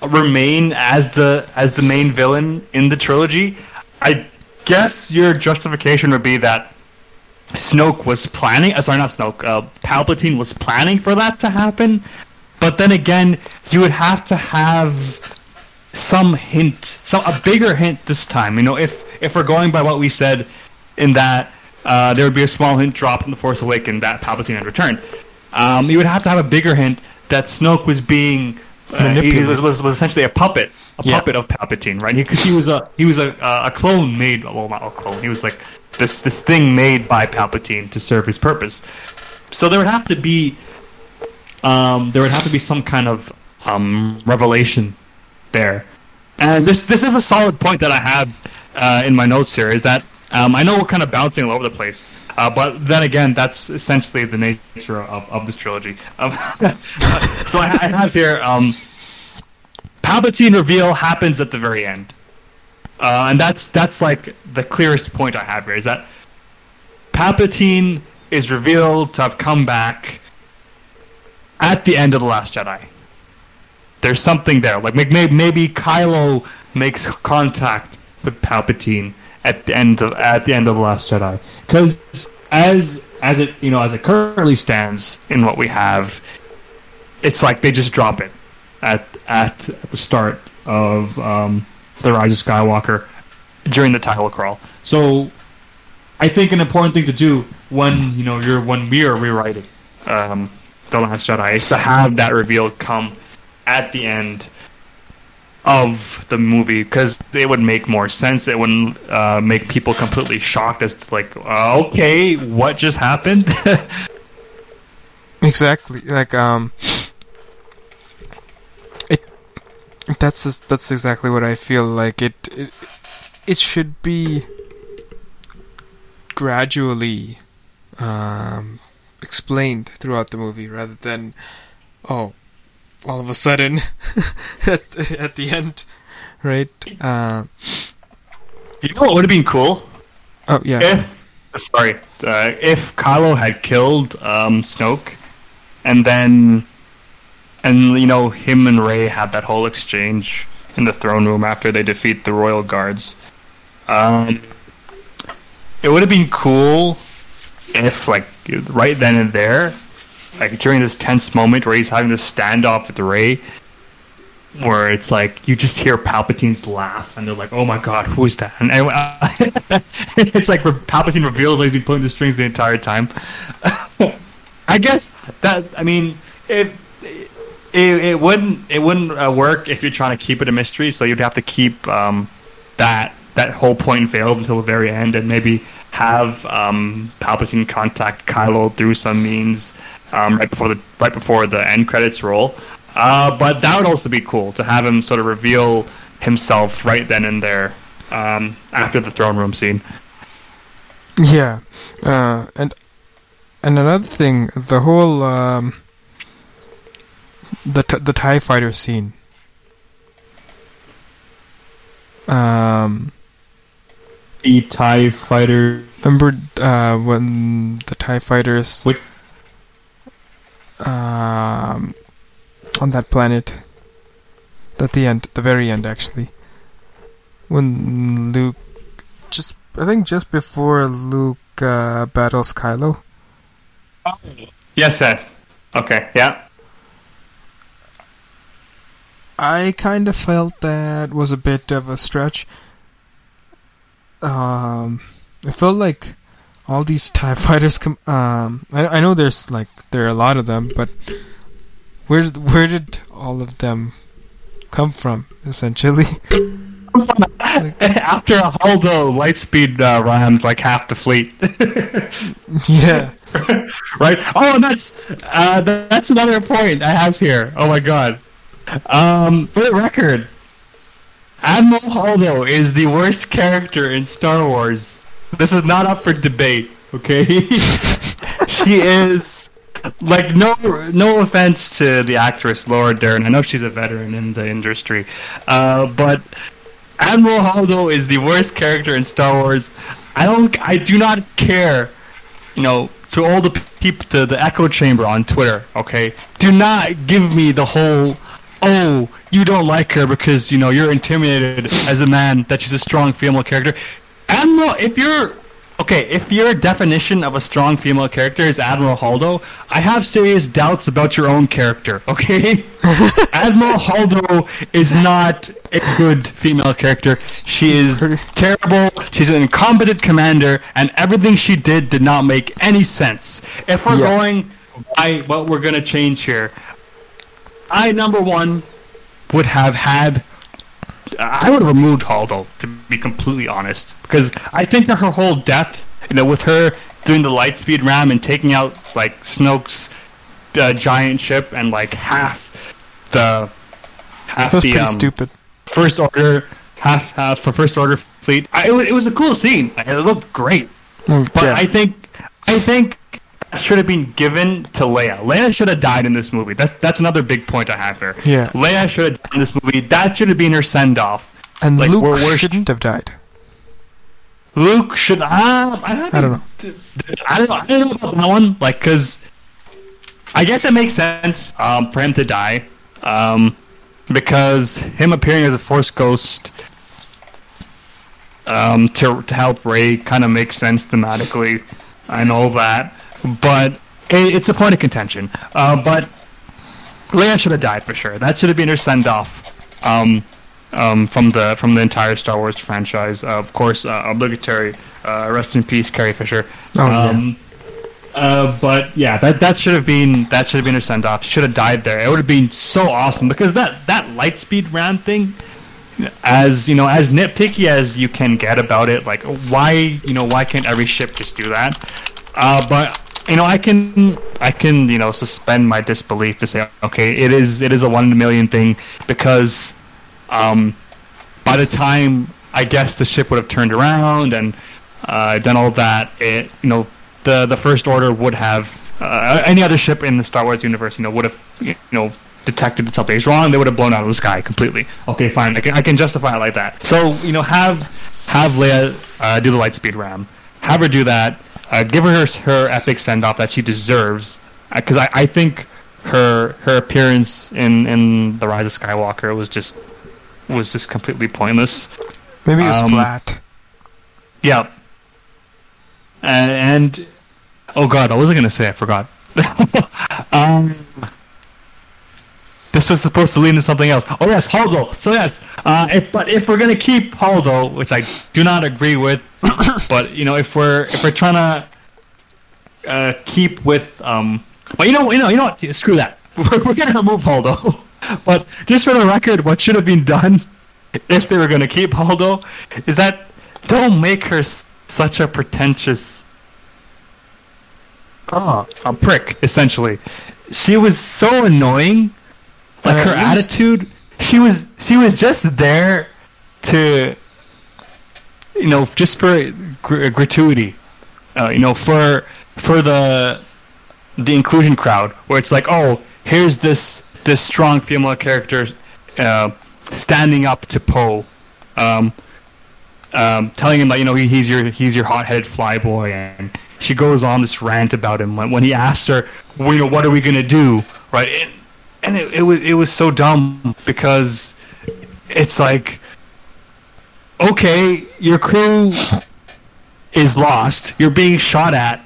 remain as the as the main villain in the trilogy, I guess your justification would be that Snoke was planning. Uh, sorry, not Snoke. Uh, Palpatine was planning for that to happen. But then again, you would have to have some hint, some a bigger hint this time. You know, if if we're going by what we said in that uh, there would be a small hint dropped in the Force Awakens that Palpatine had returned. Um, you would have to have a bigger hint that Snoke was being uh, he was, was was essentially a puppet, a Yeah. puppet of Palpatine, right? Because he, was a he was a a clone made well not a clone. He was like this this thing made by Palpatine to serve his purpose. So there would have to be um, there would have to be some kind of um, revelation there. And this this is a solid point that I have uh, in my notes here. Is that um, I know we're kind of bouncing all over the place, uh, but then again, that's essentially the nature of, of this trilogy. Um, so I, I have here um, Palpatine reveal happens at the very end, uh, and that's that's like the clearest point I have here. Is that Palpatine is revealed to have come back at the end of the Last Jedi there's something there. Like maybe maybe Kylo makes contact with Palpatine at the end of at the end of the Last Jedi. Because as as it you know as it currently stands in what we have, it's like they just drop it at at, at the start of um, the Rise of Skywalker during the title crawl. So I think an important thing to do when you know you're when we are rewriting um, the Last Jedi is to have that reveal come at the end of the movie because it would make more sense. It wouldn't uh, make people completely shocked as to like, uh, okay, what just happened? Exactly. Like um, it. That's just, that's exactly what I feel like. It it, it should be gradually um, explained throughout the movie rather than oh all of a sudden at the, at the end, right? Uh, you know what would have been cool oh yeah. if sorry uh, if Kylo had killed um, Snoke, and then and you know him and Rey had that whole exchange in the throne room after they defeat the royal guards. Um, it would have been cool if like right then and there, like during this tense moment where he's having this standoff with Rey. Where it's like you just hear Palpatine's laugh, and they're like, "Oh my god, who is that?" And, and it's like Palpatine reveals that he's been pulling the strings the entire time. I guess that I mean it it, it wouldn't it wouldn't uh, work if you're trying to keep it a mystery. So you'd have to keep um, that that whole point veiled until the very end, and maybe have um, Palpatine contact Kylo through some means um, right before the right before the end credits roll. Uh, but that would also be cool to have him sort of reveal himself right then and there um, after the throne room scene. Yeah, uh, and and another thing, the whole um, the t- the Tie Fighter scene. Um, The Tie Fighter. remember uh, when the Tie Fighters Which- um, on that planet at the end, the very end, actually, when Luke just I think just before Luke uh, battles Kylo. Yes, yes. Okay, yeah. I kind of felt that was a bit of a stretch. Um, it felt like all these Tie Fighters. Com- um, I, I know there's like there are a lot of them, but where where did all of them come from? Essentially, After a Holdo lightspeed uh, rammed like half the fleet. yeah. right? Oh, and that's uh, that's another point I have here. Oh my god. Um, for the record, Admiral Holdo is the worst character in Star Wars. This is not up for debate, okay? she is like no no offense to the actress Laura Dern. I know she's a veteran in the industry, uh, but Admiral Holdo is the worst character in Star Wars. I don't. I do not care. You know, to all the people to the echo chamber on Twitter. Okay, do not give me the whole. Oh, you don't like her because you know you're intimidated as a man that she's a strong female character. Admiral, if you're okay, if your definition of a strong female character is Admiral Holdo, I have serious doubts about your own character. Okay, Admiral Holdo is not a good female character. She is terrible. She's an incompetent commander, and everything she did did not make any sense. If we're Yeah. going by what we're gonna change here, I number one would have had. I would have removed Holdo to be completely honest, because I think that her whole death, you know, with her doing the lightspeed ram and taking out like Snoke's uh, giant ship and like half the half That was the um, stupid. first order half half for first order fleet. I, it, was, it was a cool scene. It looked great, Mm, but yeah. I think I think should have been given to Leia. Leia should have died in this movie. That's that's another big point I have here. Yeah. Leia should have died in this movie. That should have been her send off. and like, Luke we're- we're- shouldn't have died. Luke should. Uh, I, I don't know. I don't know. I don't know about that one. Like, cause I guess it makes sense um, for him to die, um, because him appearing as a Force ghost um, to to help Rey kind of makes sense thematically. I know that, but it, it's a point of contention. Uh, but Leia should have died for sure. That should have been her send off. Um, um, from the from the entire Star Wars franchise. Uh, of course, uh, obligatory. Uh, rest in peace, Carrie Fisher. Oh, yeah. um, uh, but yeah, that that should have been that should have been her send off. She should have died there. It would have been so awesome because that that lightspeed ram thing, as you know, as nitpicky as you can get about it, like why you know why can't every ship just do that? Uh, but you know, I can I can you know suspend my disbelief to say okay, it is it is a one in a million thing because um, by the time I guess the ship would have turned around and uh, done all that, it you know the the first order would have uh, any other ship in the Star Wars universe, you know, would have you know detected that is wrong. They would have blown out of the sky completely. Okay, fine, I can, I can justify it like that. So you know, have have Leia uh, do the lightspeed ram, have her do that, uh, give her her epic send off that she deserves, because I, I think her her appearance in in the Rise of Skywalker was just was just completely pointless. Maybe it was Um, flat. Yeah. And, and oh god, what was I gonna say? I forgot. um, this was supposed to lead into something else. Oh yes, Holdo. So yes, uh, if, but if we're gonna keep Holdo, which I do not agree with, but you know, if we're if we're trying to uh, keep with, um, well, you know, you know, you know what? Screw that. We're, we're gonna remove Holdo. But just for the record, what should have been done if they were gonna keep Holdo is that don't make her s- such a pretentious oh, a prick essentially she was so annoying like Uh, her least- attitude she was she was just there to you know just for gr- gratuity uh, you know for for the the inclusion crowd where it's like oh here's this this strong female character uh, standing up to Poe um, um, telling him that you know he, he's your he's your hot-headed flyboy, and she goes on this rant about him when, when he asks her, well, you know, what are we gonna do, right? And, and it, it was it was so dumb because it's like, okay, your crew is lost, you're being shot at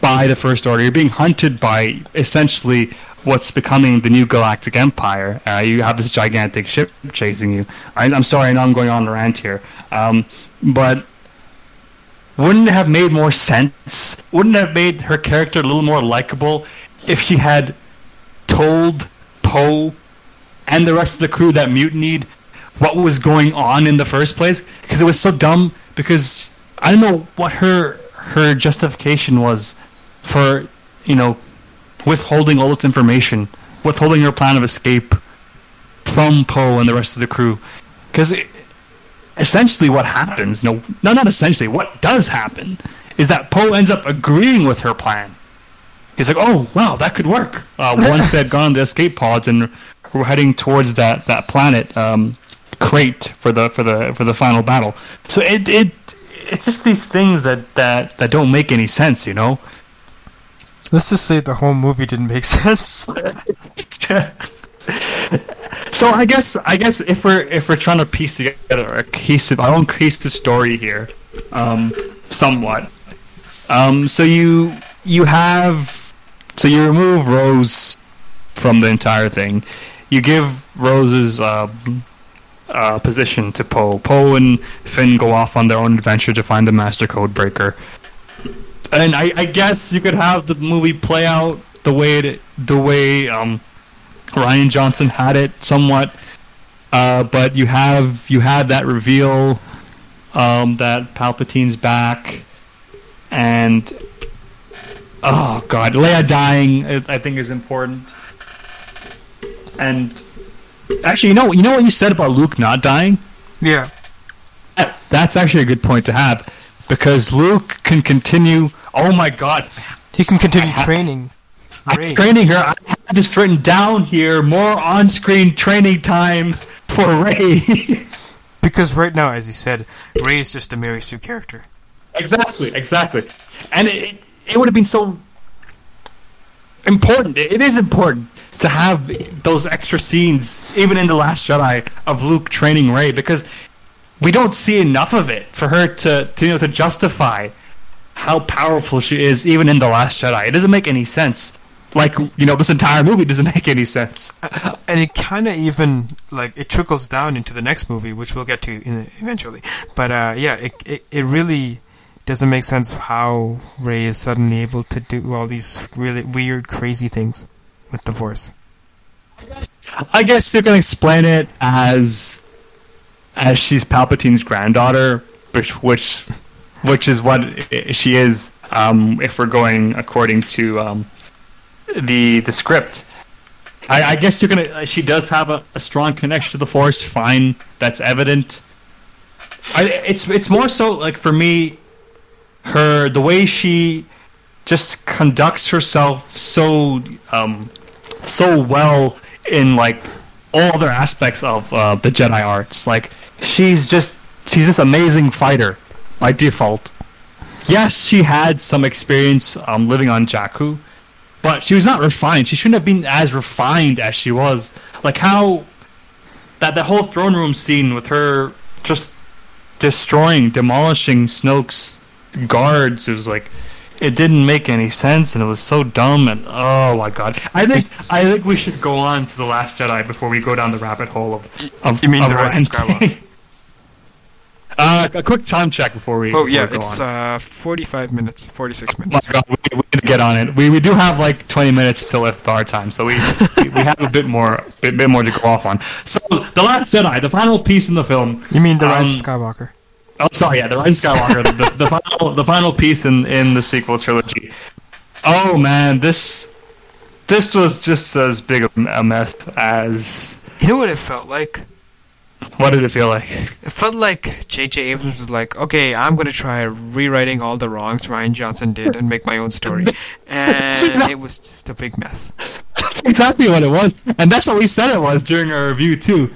by the First Order, you're being hunted by essentially what's becoming the new Galactic Empire. Uh, you have this gigantic ship chasing you. I, I'm sorry, I know I'm going on a rant here, um, but wouldn't it have made more sense? Wouldn't it have made her character a little more likable if she had told Poe and the rest of the crew that mutinied what was going on in the first place? Because it was so dumb. Because I don't know what her her justification was for you know withholding all this information, withholding her plan of escape from Poe and the rest of the crew. Because essentially what happens, no, no, not essentially, what does happen is that Poe ends up agreeing with her plan. He's like, oh, wow, that could work. Uh, once they've gone to escape pods and we're heading towards that, that planet um, Crait for the for the for the final battle. So it it it's just these things that, that, that don't make any sense, you know. Let's just say the whole movie didn't make sense. so I guess I guess if we're if we're trying to piece together a cohesive our own cohesive story here, um, somewhat. Um, so you you have so you remove Rose from the entire thing. You give Rose's uh, uh, position to Poe. Poe and Finn go off on their own adventure to find the Master Code Breaker. And I, I guess you could have the movie play out the way it, the way um, Rian Johnson had it somewhat, uh, but you have you have that reveal um, that Palpatine's back, and oh god, Leia dying I I think is important. And actually, you know you know what you said about Luke not dying. yeah. That- That's actually a good point to have because Luke can continue. Oh my god, He can continue training. I'm Rey. training her. I have this written down here. More on-screen training time for Rey. Because right now, as you said, Rey is just a Mary Sue character. exactly, exactly. And it, it would have been so important. It, is important to have those extra scenes, even in the Last Jedi, of Luke training Rey because we don't see enough of it for her to, to you know to justify how powerful she is, even in the Last Jedi. It doesn't make any sense. Like you know, this entire movie doesn't make any sense. and it kind of even like it trickles down into the next movie, which we'll get to in, eventually. But uh, yeah, it, it it really doesn't make sense how Rey is suddenly able to do all these really weird, crazy things with the Force. I guess you can explain it as as she's Palpatine's granddaughter, which which which is what she is. Um, if we're going according to um, the the script, I, I guess you're gonna. She does have a, a strong connection to the Force. Fine, that's evident. I, it's it's more so like for me, her the way she just conducts herself so um, so well in like all other aspects of uh, the Jedi arts. Like she's just she's this amazing fighter by default. Yes, she had some experience um, living on Jakku, but she was not refined. She shouldn't have been as refined as she was. Like how that that whole throne room scene with her just destroying, demolishing Snoke's guards. It was like it didn't make any sense, and it was so dumb. And oh my god, I think I think we should go on to the Last Jedi before we go down the rabbit hole of. of You mean of The Rise of. Skywalker? uh, a quick time check before we. Oh yeah, before we go it's on. uh, forty-five minutes, forty-six Oh my minutes. god, we, we need to get on it. We, we do have like 20 minutes till our time, so we we we have a bit more bit, bit more to go off on. So, The Last Jedi, the final piece in the film. You mean the Rise of Um, Skywalker? Oh, sorry, yeah, the Rise of Skywalker, the, the final, the final piece in, in the sequel trilogy. Oh man, this this was just as big a mess as You know what it felt like? what did it feel like? It felt like J.J. Abrams was like, okay, I'm going to try rewriting all the wrongs Rian Johnson did and make my own story. And it was just a big mess. That's exactly what it was, and that's what we said it was during our review too.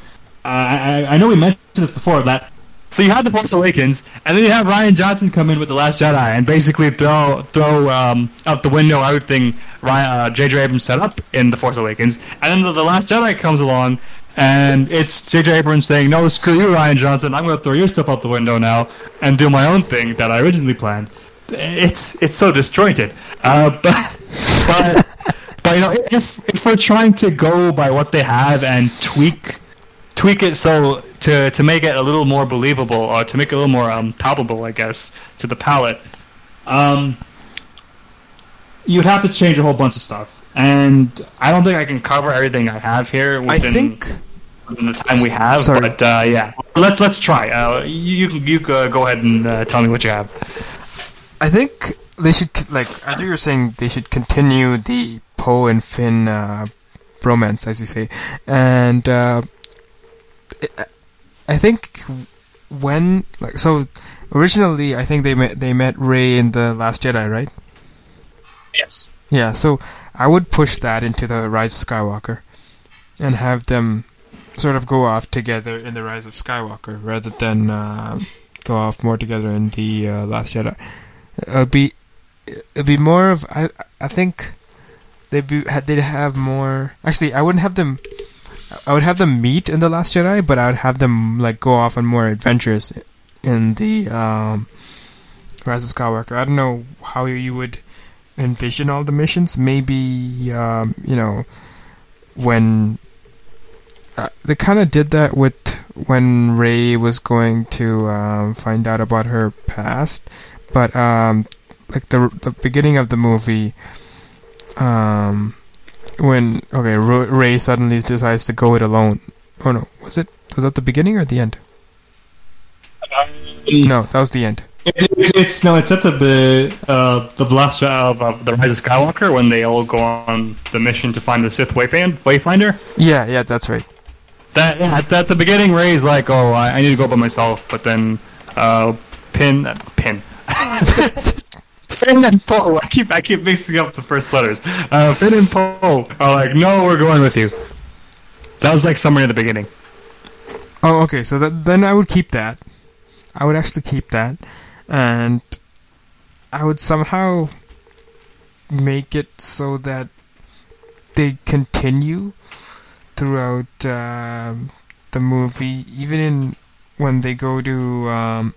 Uh, I, I know we mentioned this before that. So you have the Force Awakens, and then you have Rian Johnson come in with the Last Jedi and basically throw throw um, out the window everything Rian, uh, J.J. Abrams set up in the Force Awakens, and then the, the Last Jedi comes along, and it's J.J. Abrams saying, "No, screw you, Rian Johnson. I'm going to throw your stuff out the window now and do my own thing that I originally planned." It's it's so disjointed, uh, but but but you know, if if we're trying to go by what they have and tweak tweak it so to to make it a little more believable or to make it a little more um, palpable, I guess, to the palate, um, you'd have to change a whole bunch of stuff. And I don't think I can cover everything I have here within, I think within the time we have. Sorry. But uh, yeah, let's let's try. Uh, you you you uh, go ahead and uh, tell me what you have. I think they should like as you were saying they should continue the Poe and Finn uh, romance, as you say, and uh, I- think when like so originally I think they met they met Rey in the Last Jedi, right? Yes. Yeah, so I would push that into the Rise of Skywalker and have them sort of go off together in the Rise of Skywalker rather than uh, go off more together in the uh, Last Jedi. It'd be it'd be more of I I think they'd be they'd have more. Actually, I wouldn't have them. I would have them meet in the Last Jedi, but I would have them like go off on more adventures in the um, Rise of Skywalker. I don't know how you would envision all the missions. Maybe um, you know when uh, they kind of did that with when Rey was going to um, find out about her past, but um, like the the beginning of the movie, um, when okay Rey suddenly decides to go it alone. Oh no, was it was that the beginning or the end? No, that was the end. It, it, it's no, it's at the uh, the last of uh, the Rise of Skywalker when they all go on the mission to find the Sith Wayfind, Wayfinder. Yeah, yeah, that's right. That yeah, at, at the beginning, Rey's like, "Oh, I, I need to go by myself," but then uh, Pin, uh, Pin, Finn and Poe. I keep I keep mixing up the first letters. Uh, Finn and Poe are like, "No, we're going with you." That was like somewhere in the beginning. Oh, okay. So that, then I would keep that. I would actually keep that, and I would somehow make it so that they continue throughout um the movie, even in when they go to um,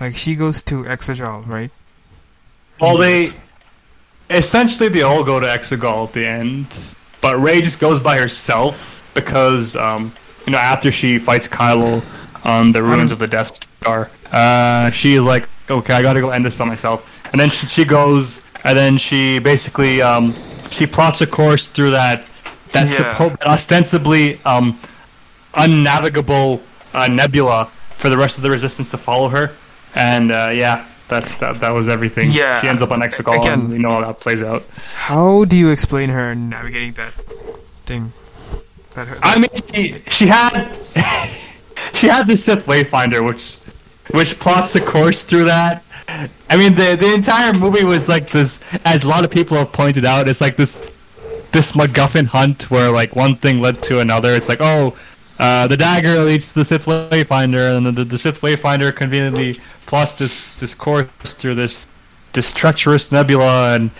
like she goes to Exegol, right? Well, they essentially they all go to Exegol at the end, but Rey just goes by herself because um, you know after she fights Kylo on the ruins of the Death Star, uh, she is like, okay, I gotta go end this by myself. And then she, she goes, and then she basically um, she plots a course through that that Yeah. suppo- ostensibly um, unnavigable uh, nebula for the rest of the Resistance to follow her. And uh, yeah, that's that. That was everything. Yeah. she ends up on Exegol, Again- and we know how that plays out. How do you explain her navigating that thing? That her, I mean, she, she had she had the Sith Wayfinder, which which plots a course through that. I mean, the the entire movie was like this, as a lot of people have pointed out, it's like this this MacGuffin hunt where like one thing led to another. It's like, oh, uh, the dagger leads to the Sith Wayfinder, and then the, the Sith Wayfinder conveniently plots this this course through this this treacherous nebula, and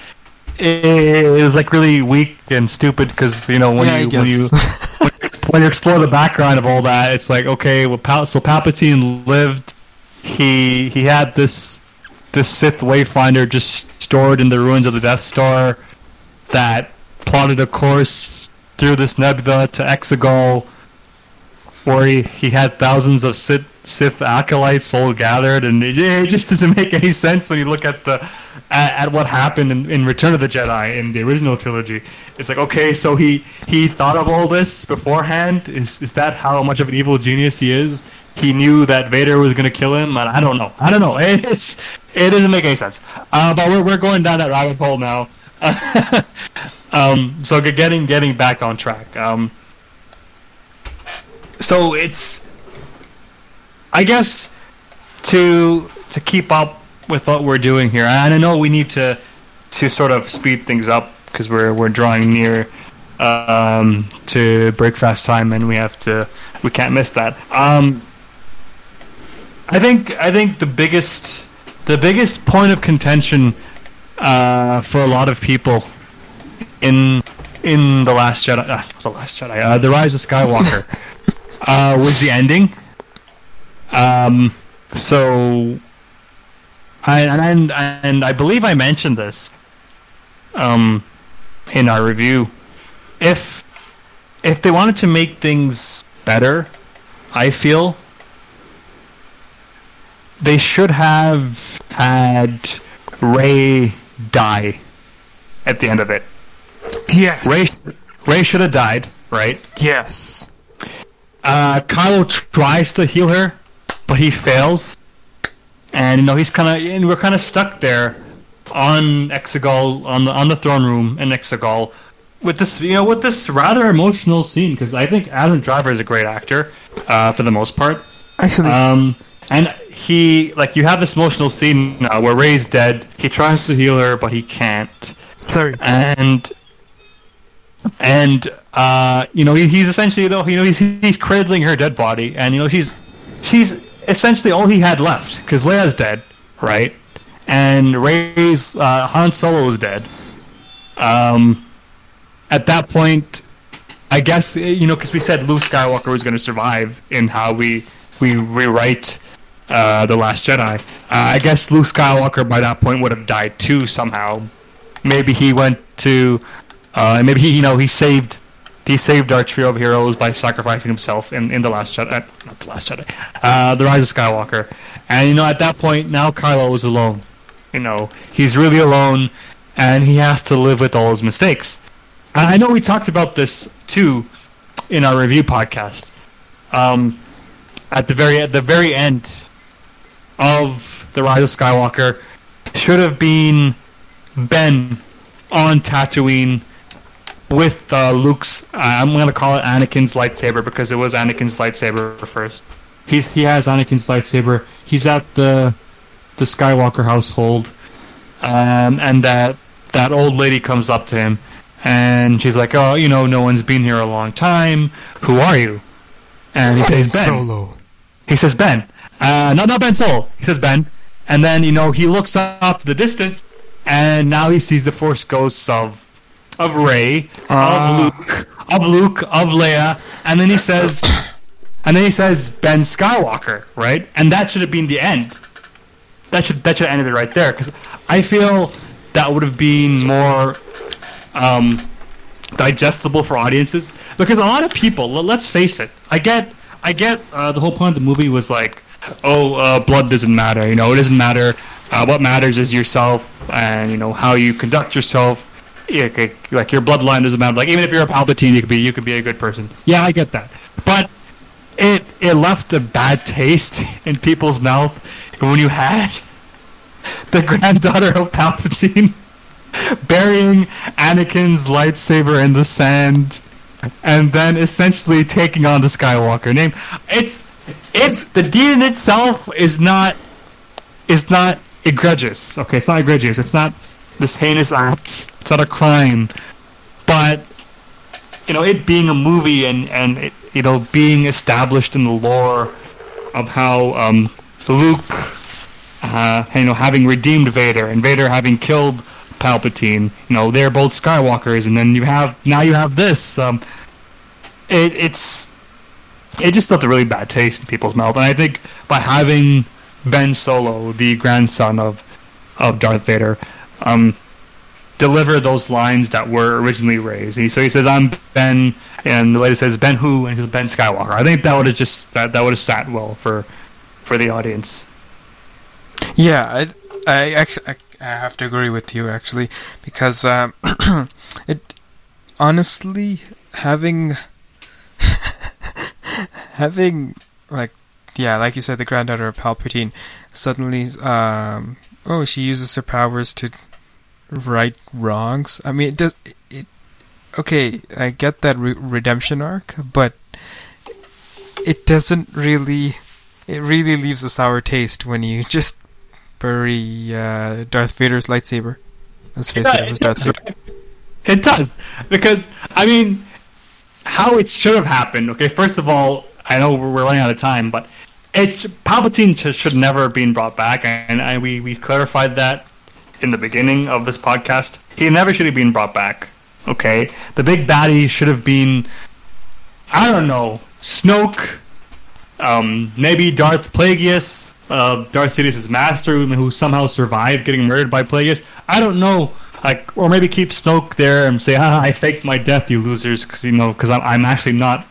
it, it was like really weak and stupid because you know when Yeah, you when you when you explore the background of all that, it's like okay, well, Pal- so Palpatine lived. He he had this this Sith Wayfinder just stored in the ruins of the Death Star that plotted a course through this nebula to Exegol, where he, he had thousands of Sith, Sith acolytes all gathered, and it, it just doesn't make any sense when you look at the at, at what happened in, in Return of the Jedi in the original trilogy. It's like okay, so he he thought of all this beforehand. Is is that how much of an evil genius he is? He knew that Vader was going to kill him, and I don't know. I don't know. It's it doesn't make any sense. Uh, but we're we're going down that rabbit hole now. um, so getting getting back on track. Um, so it's, I guess, to to keep up with what we're doing here, and I know we need to to sort of speed things up because we're we're drawing near um, to breakfast time, and we have to we can't miss that. Um, I think I think the biggest the biggest point of contention uh, for a lot of people in in the Last Jedi, uh, the Last Jedi, uh, the Rise of Skywalker, uh, was the ending. Um, so, I and and I believe I mentioned this um, in our review. If if they wanted to make things better, I feel they should have had Rey die at the end of it. yes. Rey Rey should have died, right? Yes. Uh, Kylo tries to heal her, but he fails, and you know he's kind of and we're kind of stuck there on Exegol on the on the throne room in Exegol with this you know with this rather emotional scene because I think Adam Driver is a great actor uh, for the most part. Actually, Um, and he like you have this emotional scene now where Rey's dead. He tries to heal her, but he can't sorry. and and uh, you know he, he's essentially though you know he's he's cradling her dead body, and you know she's she's essentially all he had left because Leia's dead, right? And Rey's uh, Han Solo is dead. Um, at that point, I guess you know because we said Luke Skywalker was going to survive in how we we rewrite uh, the Last Jedi. Uh, I guess Luke Skywalker by that point would have died too somehow. Maybe he went to, uh, maybe he you know he saved he saved our trio of heroes by sacrificing himself in, in the Last Jedi, uh, not the Last Jedi, uh, the Rise of Skywalker. And you know at that point now Kylo is alone. You know he's really alone, and he has to live with all his mistakes. And I know we talked about this too in our review podcast. Um, at the very at the very end of the Rise of Skywalker should have been Ben on Tatooine with uh, Luke's. Uh, I'm gonna call it Anakin's lightsaber because it was Anakin's lightsaber first. He's he has Anakin's lightsaber. He's at the the Skywalker household, um, and that that old lady comes up to him, and she's like, "Oh, you know, no one's been here a long time. Who are you?" And he says, "Ben." Solo. He says Ben. Uh, not not Ben Solo. He says Ben, and then you know he looks off to the distance, and now he sees the Force ghosts of of Rey, Ah. of Luke, of Luke, of Leia, and then he says, and then he says Ben Skywalker, right? And that should have been the end. That should that should have ended it right there because I feel that would have been more um, digestible for audiences because a lot of people. l- Let's face it. I get. I get. Uh, the whole point of the movie was like, oh, uh, blood doesn't matter. You know, it doesn't matter. Uh, what matters is yourself and you know how you conduct yourself. Yeah, Like, your bloodline doesn't matter. Like even if you're a Palpatine, you could be you could be a good person. Yeah, I get that. But it it left a bad taste in people's mouth when you had the granddaughter of Palpatine burying Anakin's lightsaber in the sand and then essentially taking on the Skywalker name. It's it's the deed in itself is not is not egregious. Okay, it's not egregious. It's not this heinous act. It's not a crime. But you know, it being a movie and and it, you know being established in the lore of how um, Luke, uh, you know, having redeemed Vader and Vader having killed Palpatine. You know, they're both Skywalkers, and then you have now you have this. Um, it, it's it just left a really bad taste in people's mouth, and I think by having Ben Solo, the grandson of of Darth Vader, um, deliver those lines that were originally raised. He, so he says, "I'm Ben," and the lady says, "Ben who?" And he says, "Ben Skywalker." I think that would have just that that would have sat well for for the audience. Yeah, I, I actually I, I have to agree with you actually because um, it honestly having having like yeah, like you said, the granddaughter of Palpatine suddenly um, oh she uses her powers to right wrongs. I mean, it does it. Okay, I get that re- redemption arc, but it doesn't really. It really leaves a sour taste when you just bury uh, Darth Vader's lightsaber. Let's face it, it was Darth Vader. It does because I mean, how it should have happened. Okay, first of all, I know we're running out of time, but it's Palpatine should never have been brought back, and, and we we clarified that in the beginning of this podcast. He never should have been brought back. Okay, the big baddie should have been, I don't know, Snoke, um, maybe Darth Plagueis, uh, Darth Sidious's master, who somehow survived getting murdered by Plagueis. I don't know, like, or maybe keep Snoke there and say, "Ah, I faked my death, you losers," because you know, because I'm, I'm actually not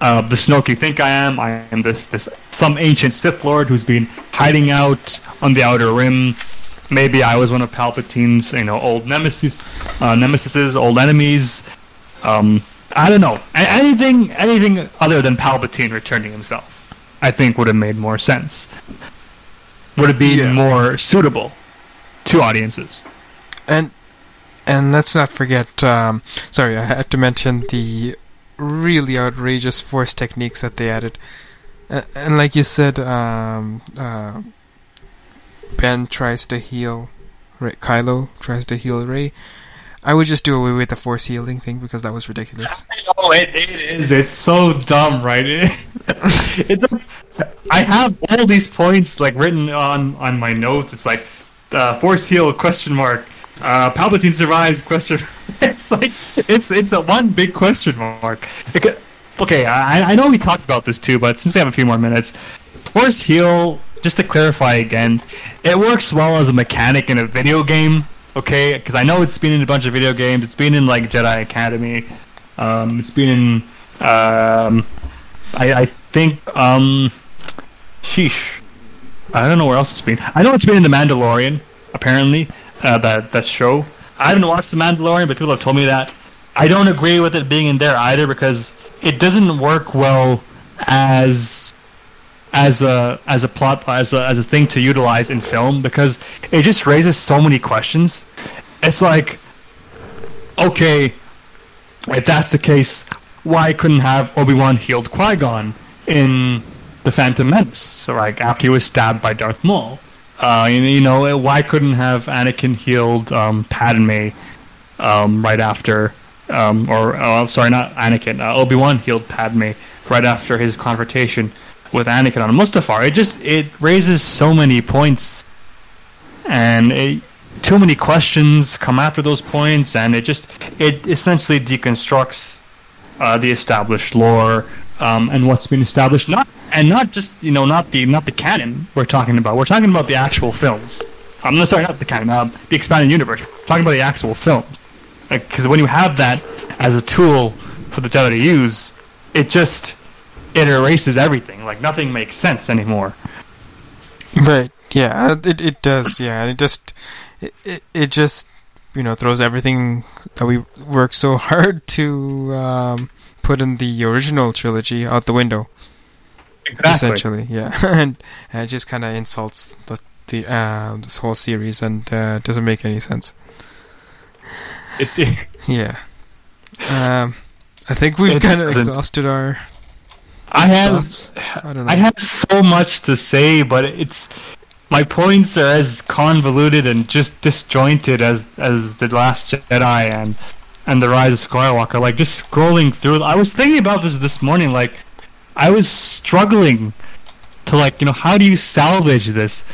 uh, the Snoke you think I am. I am this this some ancient Sith Lord who's been hiding out on the Outer Rim. Maybe I was one of Palpatine's, you know, old nemesis, uh, nemesises, old enemies. Um, I don't know. A- anything, anything other than Palpatine returning himself, I think would have made more sense. Would have been Yeah. more suitable to audiences. And and let's not forget. Um, sorry, I had to mention the really outrageous force techniques that they added. And, and like you said, um, uh, Ben tries to heal. Rey, Kylo tries to heal Rey. I would just do away with the force healing thing because that was ridiculous. Oh, it, it is. It's so dumb, right? it's. I have all these points like written on on my notes. It's like uh, force heal question mark. Uh, Palpatine survives question. It's like it's it's a one big question mark. It- Okay, I, I know we talked about this too, but since we have a few more minutes, force heal. Just to clarify again, it works well as a mechanic in a video game. Okay, because I know it's been in a bunch of video games. It's been in like Jedi Academy. Um, it's been in. Um, I, I think. Um, sheesh. I don't know where else it's been. I know it's been in The Mandalorian. Apparently, uh, that that show. I haven't watched The Mandalorian, but people have told me that. I don't agree with it being in there either because it doesn't work well as as a as a plot as a as a thing to utilize in film because it just raises so many questions. It's like, okay, if that's the case, why couldn't have Obi Wan healed Qui Gon in the Phantom Menace, like after he was stabbed by Darth Maul? Uh, you, you know, why couldn't have Anakin healed um, Padme um, right after, um, or oh, sorry, not Anakin. Uh, Obi Wan healed Padme right after his confrontation with Anakin on Mustafar. It just it raises so many points, and it, too many questions come after those points, and it just it essentially deconstructs uh, the established lore um, and what's been established. Not and not just you know not the not the canon we're talking about. We're talking about the actual films. I'm sorry, not the canon, uh, the expanded universe. We're talking about the actual films. Because when you have that, as a tool for the Jedi to use, it just it erases everything. Like nothing makes sense anymore. Right. Yeah. It it does. Yeah. It just it, it it just you know throws everything that we worked so hard to um, put in the original trilogy out the window. Exactly. Essentially. Yeah. and, and it just kind of insults the the uh, this whole series and uh, doesn't make any sense. It, it, Yeah. Um, I think we've kind of exhausted our I have. I don't know. I have so much to say, but it's my points are as convoluted and just disjointed as as the Last Jedi and and the Rise of Skywalker. Like just scrolling through, I was thinking about this this morning. Like I was struggling to like you know how do you salvage this?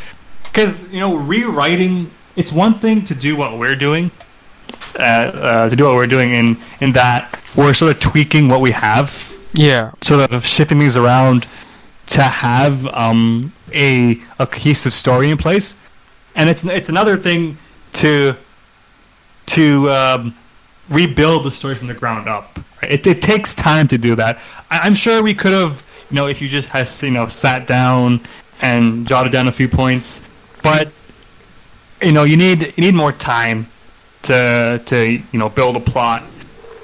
Because you know rewriting. It's one thing to do what we're doing, uh, uh, to do what we're doing in in that we're sort of tweaking what we have yeah. sort of shipping these around to have um, a a cohesive story in place, and it's it's another thing to to um, rebuild the story from the ground up. Right? It, it takes time to do that. I, I'm sure we could have, you know, if you just has you know sat down and jotted down a few points, but you know you need you need more time to to you know build a plot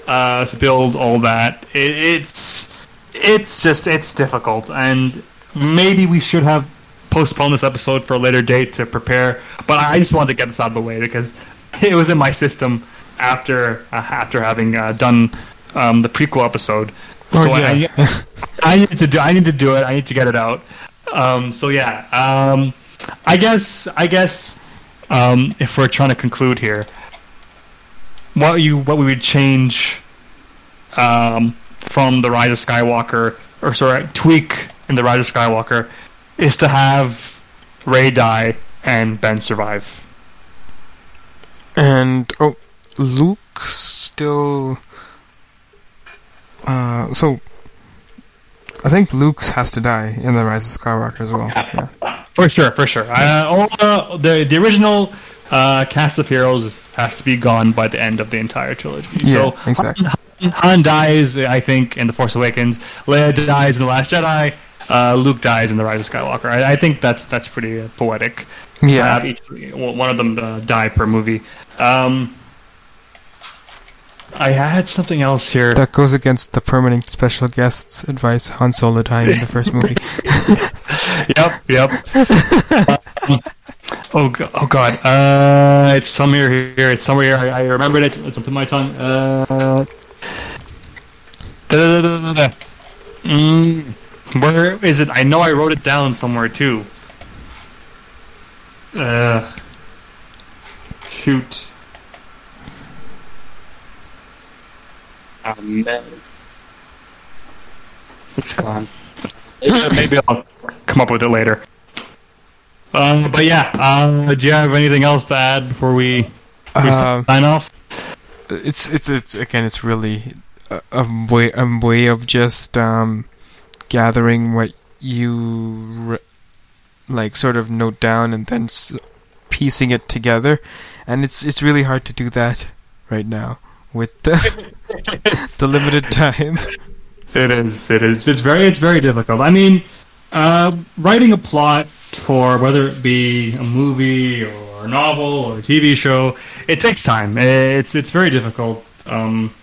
uh, to build all that. It, it's it's just it's difficult, and maybe we should have postponed this episode for a later date to prepare. But I just wanted to get this out of the way because it was in my system after uh, after having uh, done um, the prequel episode. Oh, so I, yeah. I, I need to do I need to do it. I need to get it out. Um, so yeah, um, I guess I guess um, if we're trying to conclude here, what you what we would change um, from the Rise of Skywalker, or sorry, tweak in the Rise of Skywalker, is to have Rey die and Ben survive. And oh, Luke still. Uh, so I think Luke's has to die in the Rise of Skywalker as well. Yeah. For sure, for sure. Uh, all the, the the original uh, cast of heroes has to be gone by the end of the entire trilogy. Yeah, so exactly. Han, Han dies, I think, in the Force Awakens. Leia dies in the Last Jedi. Uh, Luke dies in the Rise of Skywalker. I, I think that's that's pretty uh, poetic. to Yeah. have each one of them uh, die per movie. Um, I had something else here. That goes against the permanent special guest's advice. Han Solo dying in the first movie. yep, yep. Um, oh, oh God! Uh, it's somewhere here. It's somewhere here. I, I remembered it. It's up to my tongue. Uh, da-da-da-da-da-da. Mm, where is it? I know I wrote it down somewhere too. Uh, shoot. Oh man, it's gone. Maybe I'll come up with it later. Um, but yeah, uh, do you have anything else to add before we, we Um, sign off? it's it's it's again it's really a, a way a way of just um gathering what you re- like sort of note down and then s- piecing it together and it's it's really hard to do that right now with the the limited time It is. It is. It's very. It's very difficult. I mean, uh, writing a plot for whether it be a movie or a novel or a TV show, it takes time. It's it's very difficult. Um,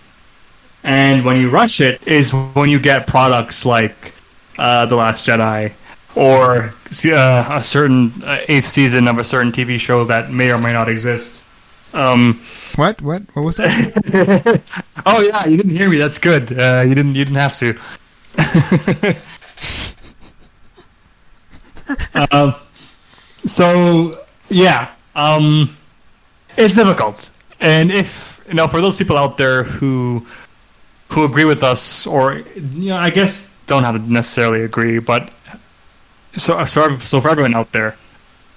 and when you rush it, is when you get products like uh, the Last Jedi or uh, a certain uh, eighth season of a certain TV show that may or may not exist. Um, what what what was that oh yeah, you didn't hear me. That's good. Uh, you didn't. You didn't have to. um, so yeah, um, it's difficult, and if you know, for those people out there who who agree with us, or you know, I guess don't have to necessarily agree, but so so so for everyone out there,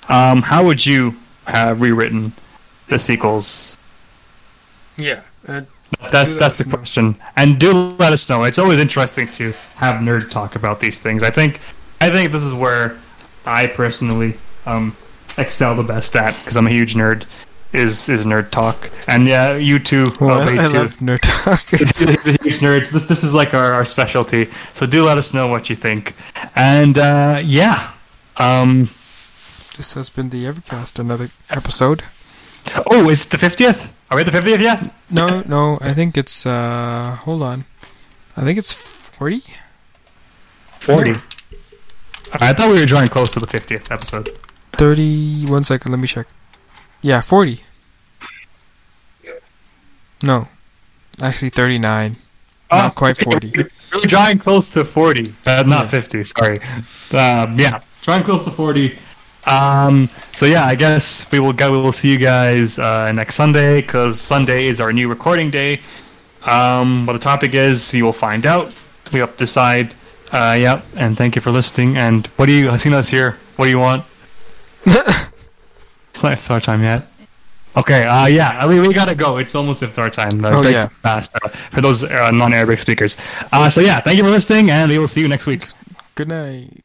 um, how would you have rewritten the sequels? yeah That's let that's us the know. question, and do let us know. It's always interesting to have nerd talk about these things. I think I think this is where I personally um, excel the best at because I'm a huge nerd, is is nerd talk, and yeah, you too. Well, I, love nerd talk. A huge nerds. This this is like our, our specialty. So do let us know what you think. And uh, yeah. Um, this has been the Evercast, another episode. oh, is it the fiftieth? Are we at the fiftieth yet? No, no, I think it's uh hold on. I think it's 40. Forty. I thought we were drawing close to the fiftieth episode. 30 one second, let me check. Yeah, 40. No. Actually 39. Oh, Not quite 40. We were drawing close to forty, uh, not Yeah. fifty. Sorry. Um, yeah, drawing close to forty. Um, so yeah, I guess we will go. We will see you guys uh, next Sunday because Sunday is our new recording day. Um, what the topic is, you will find out. We have to decide. Uh, yep. And thank you for listening. And what do you? I've seen us here. What do you want? it's not iftar time yet. Okay. Uh, yeah. We, we gotta go. It's almost iftar time. Oh, yeah. Fast uh, for those uh, non-Arabic speakers. Uh, so yeah, thank you for listening, and we will see you next week. Good night.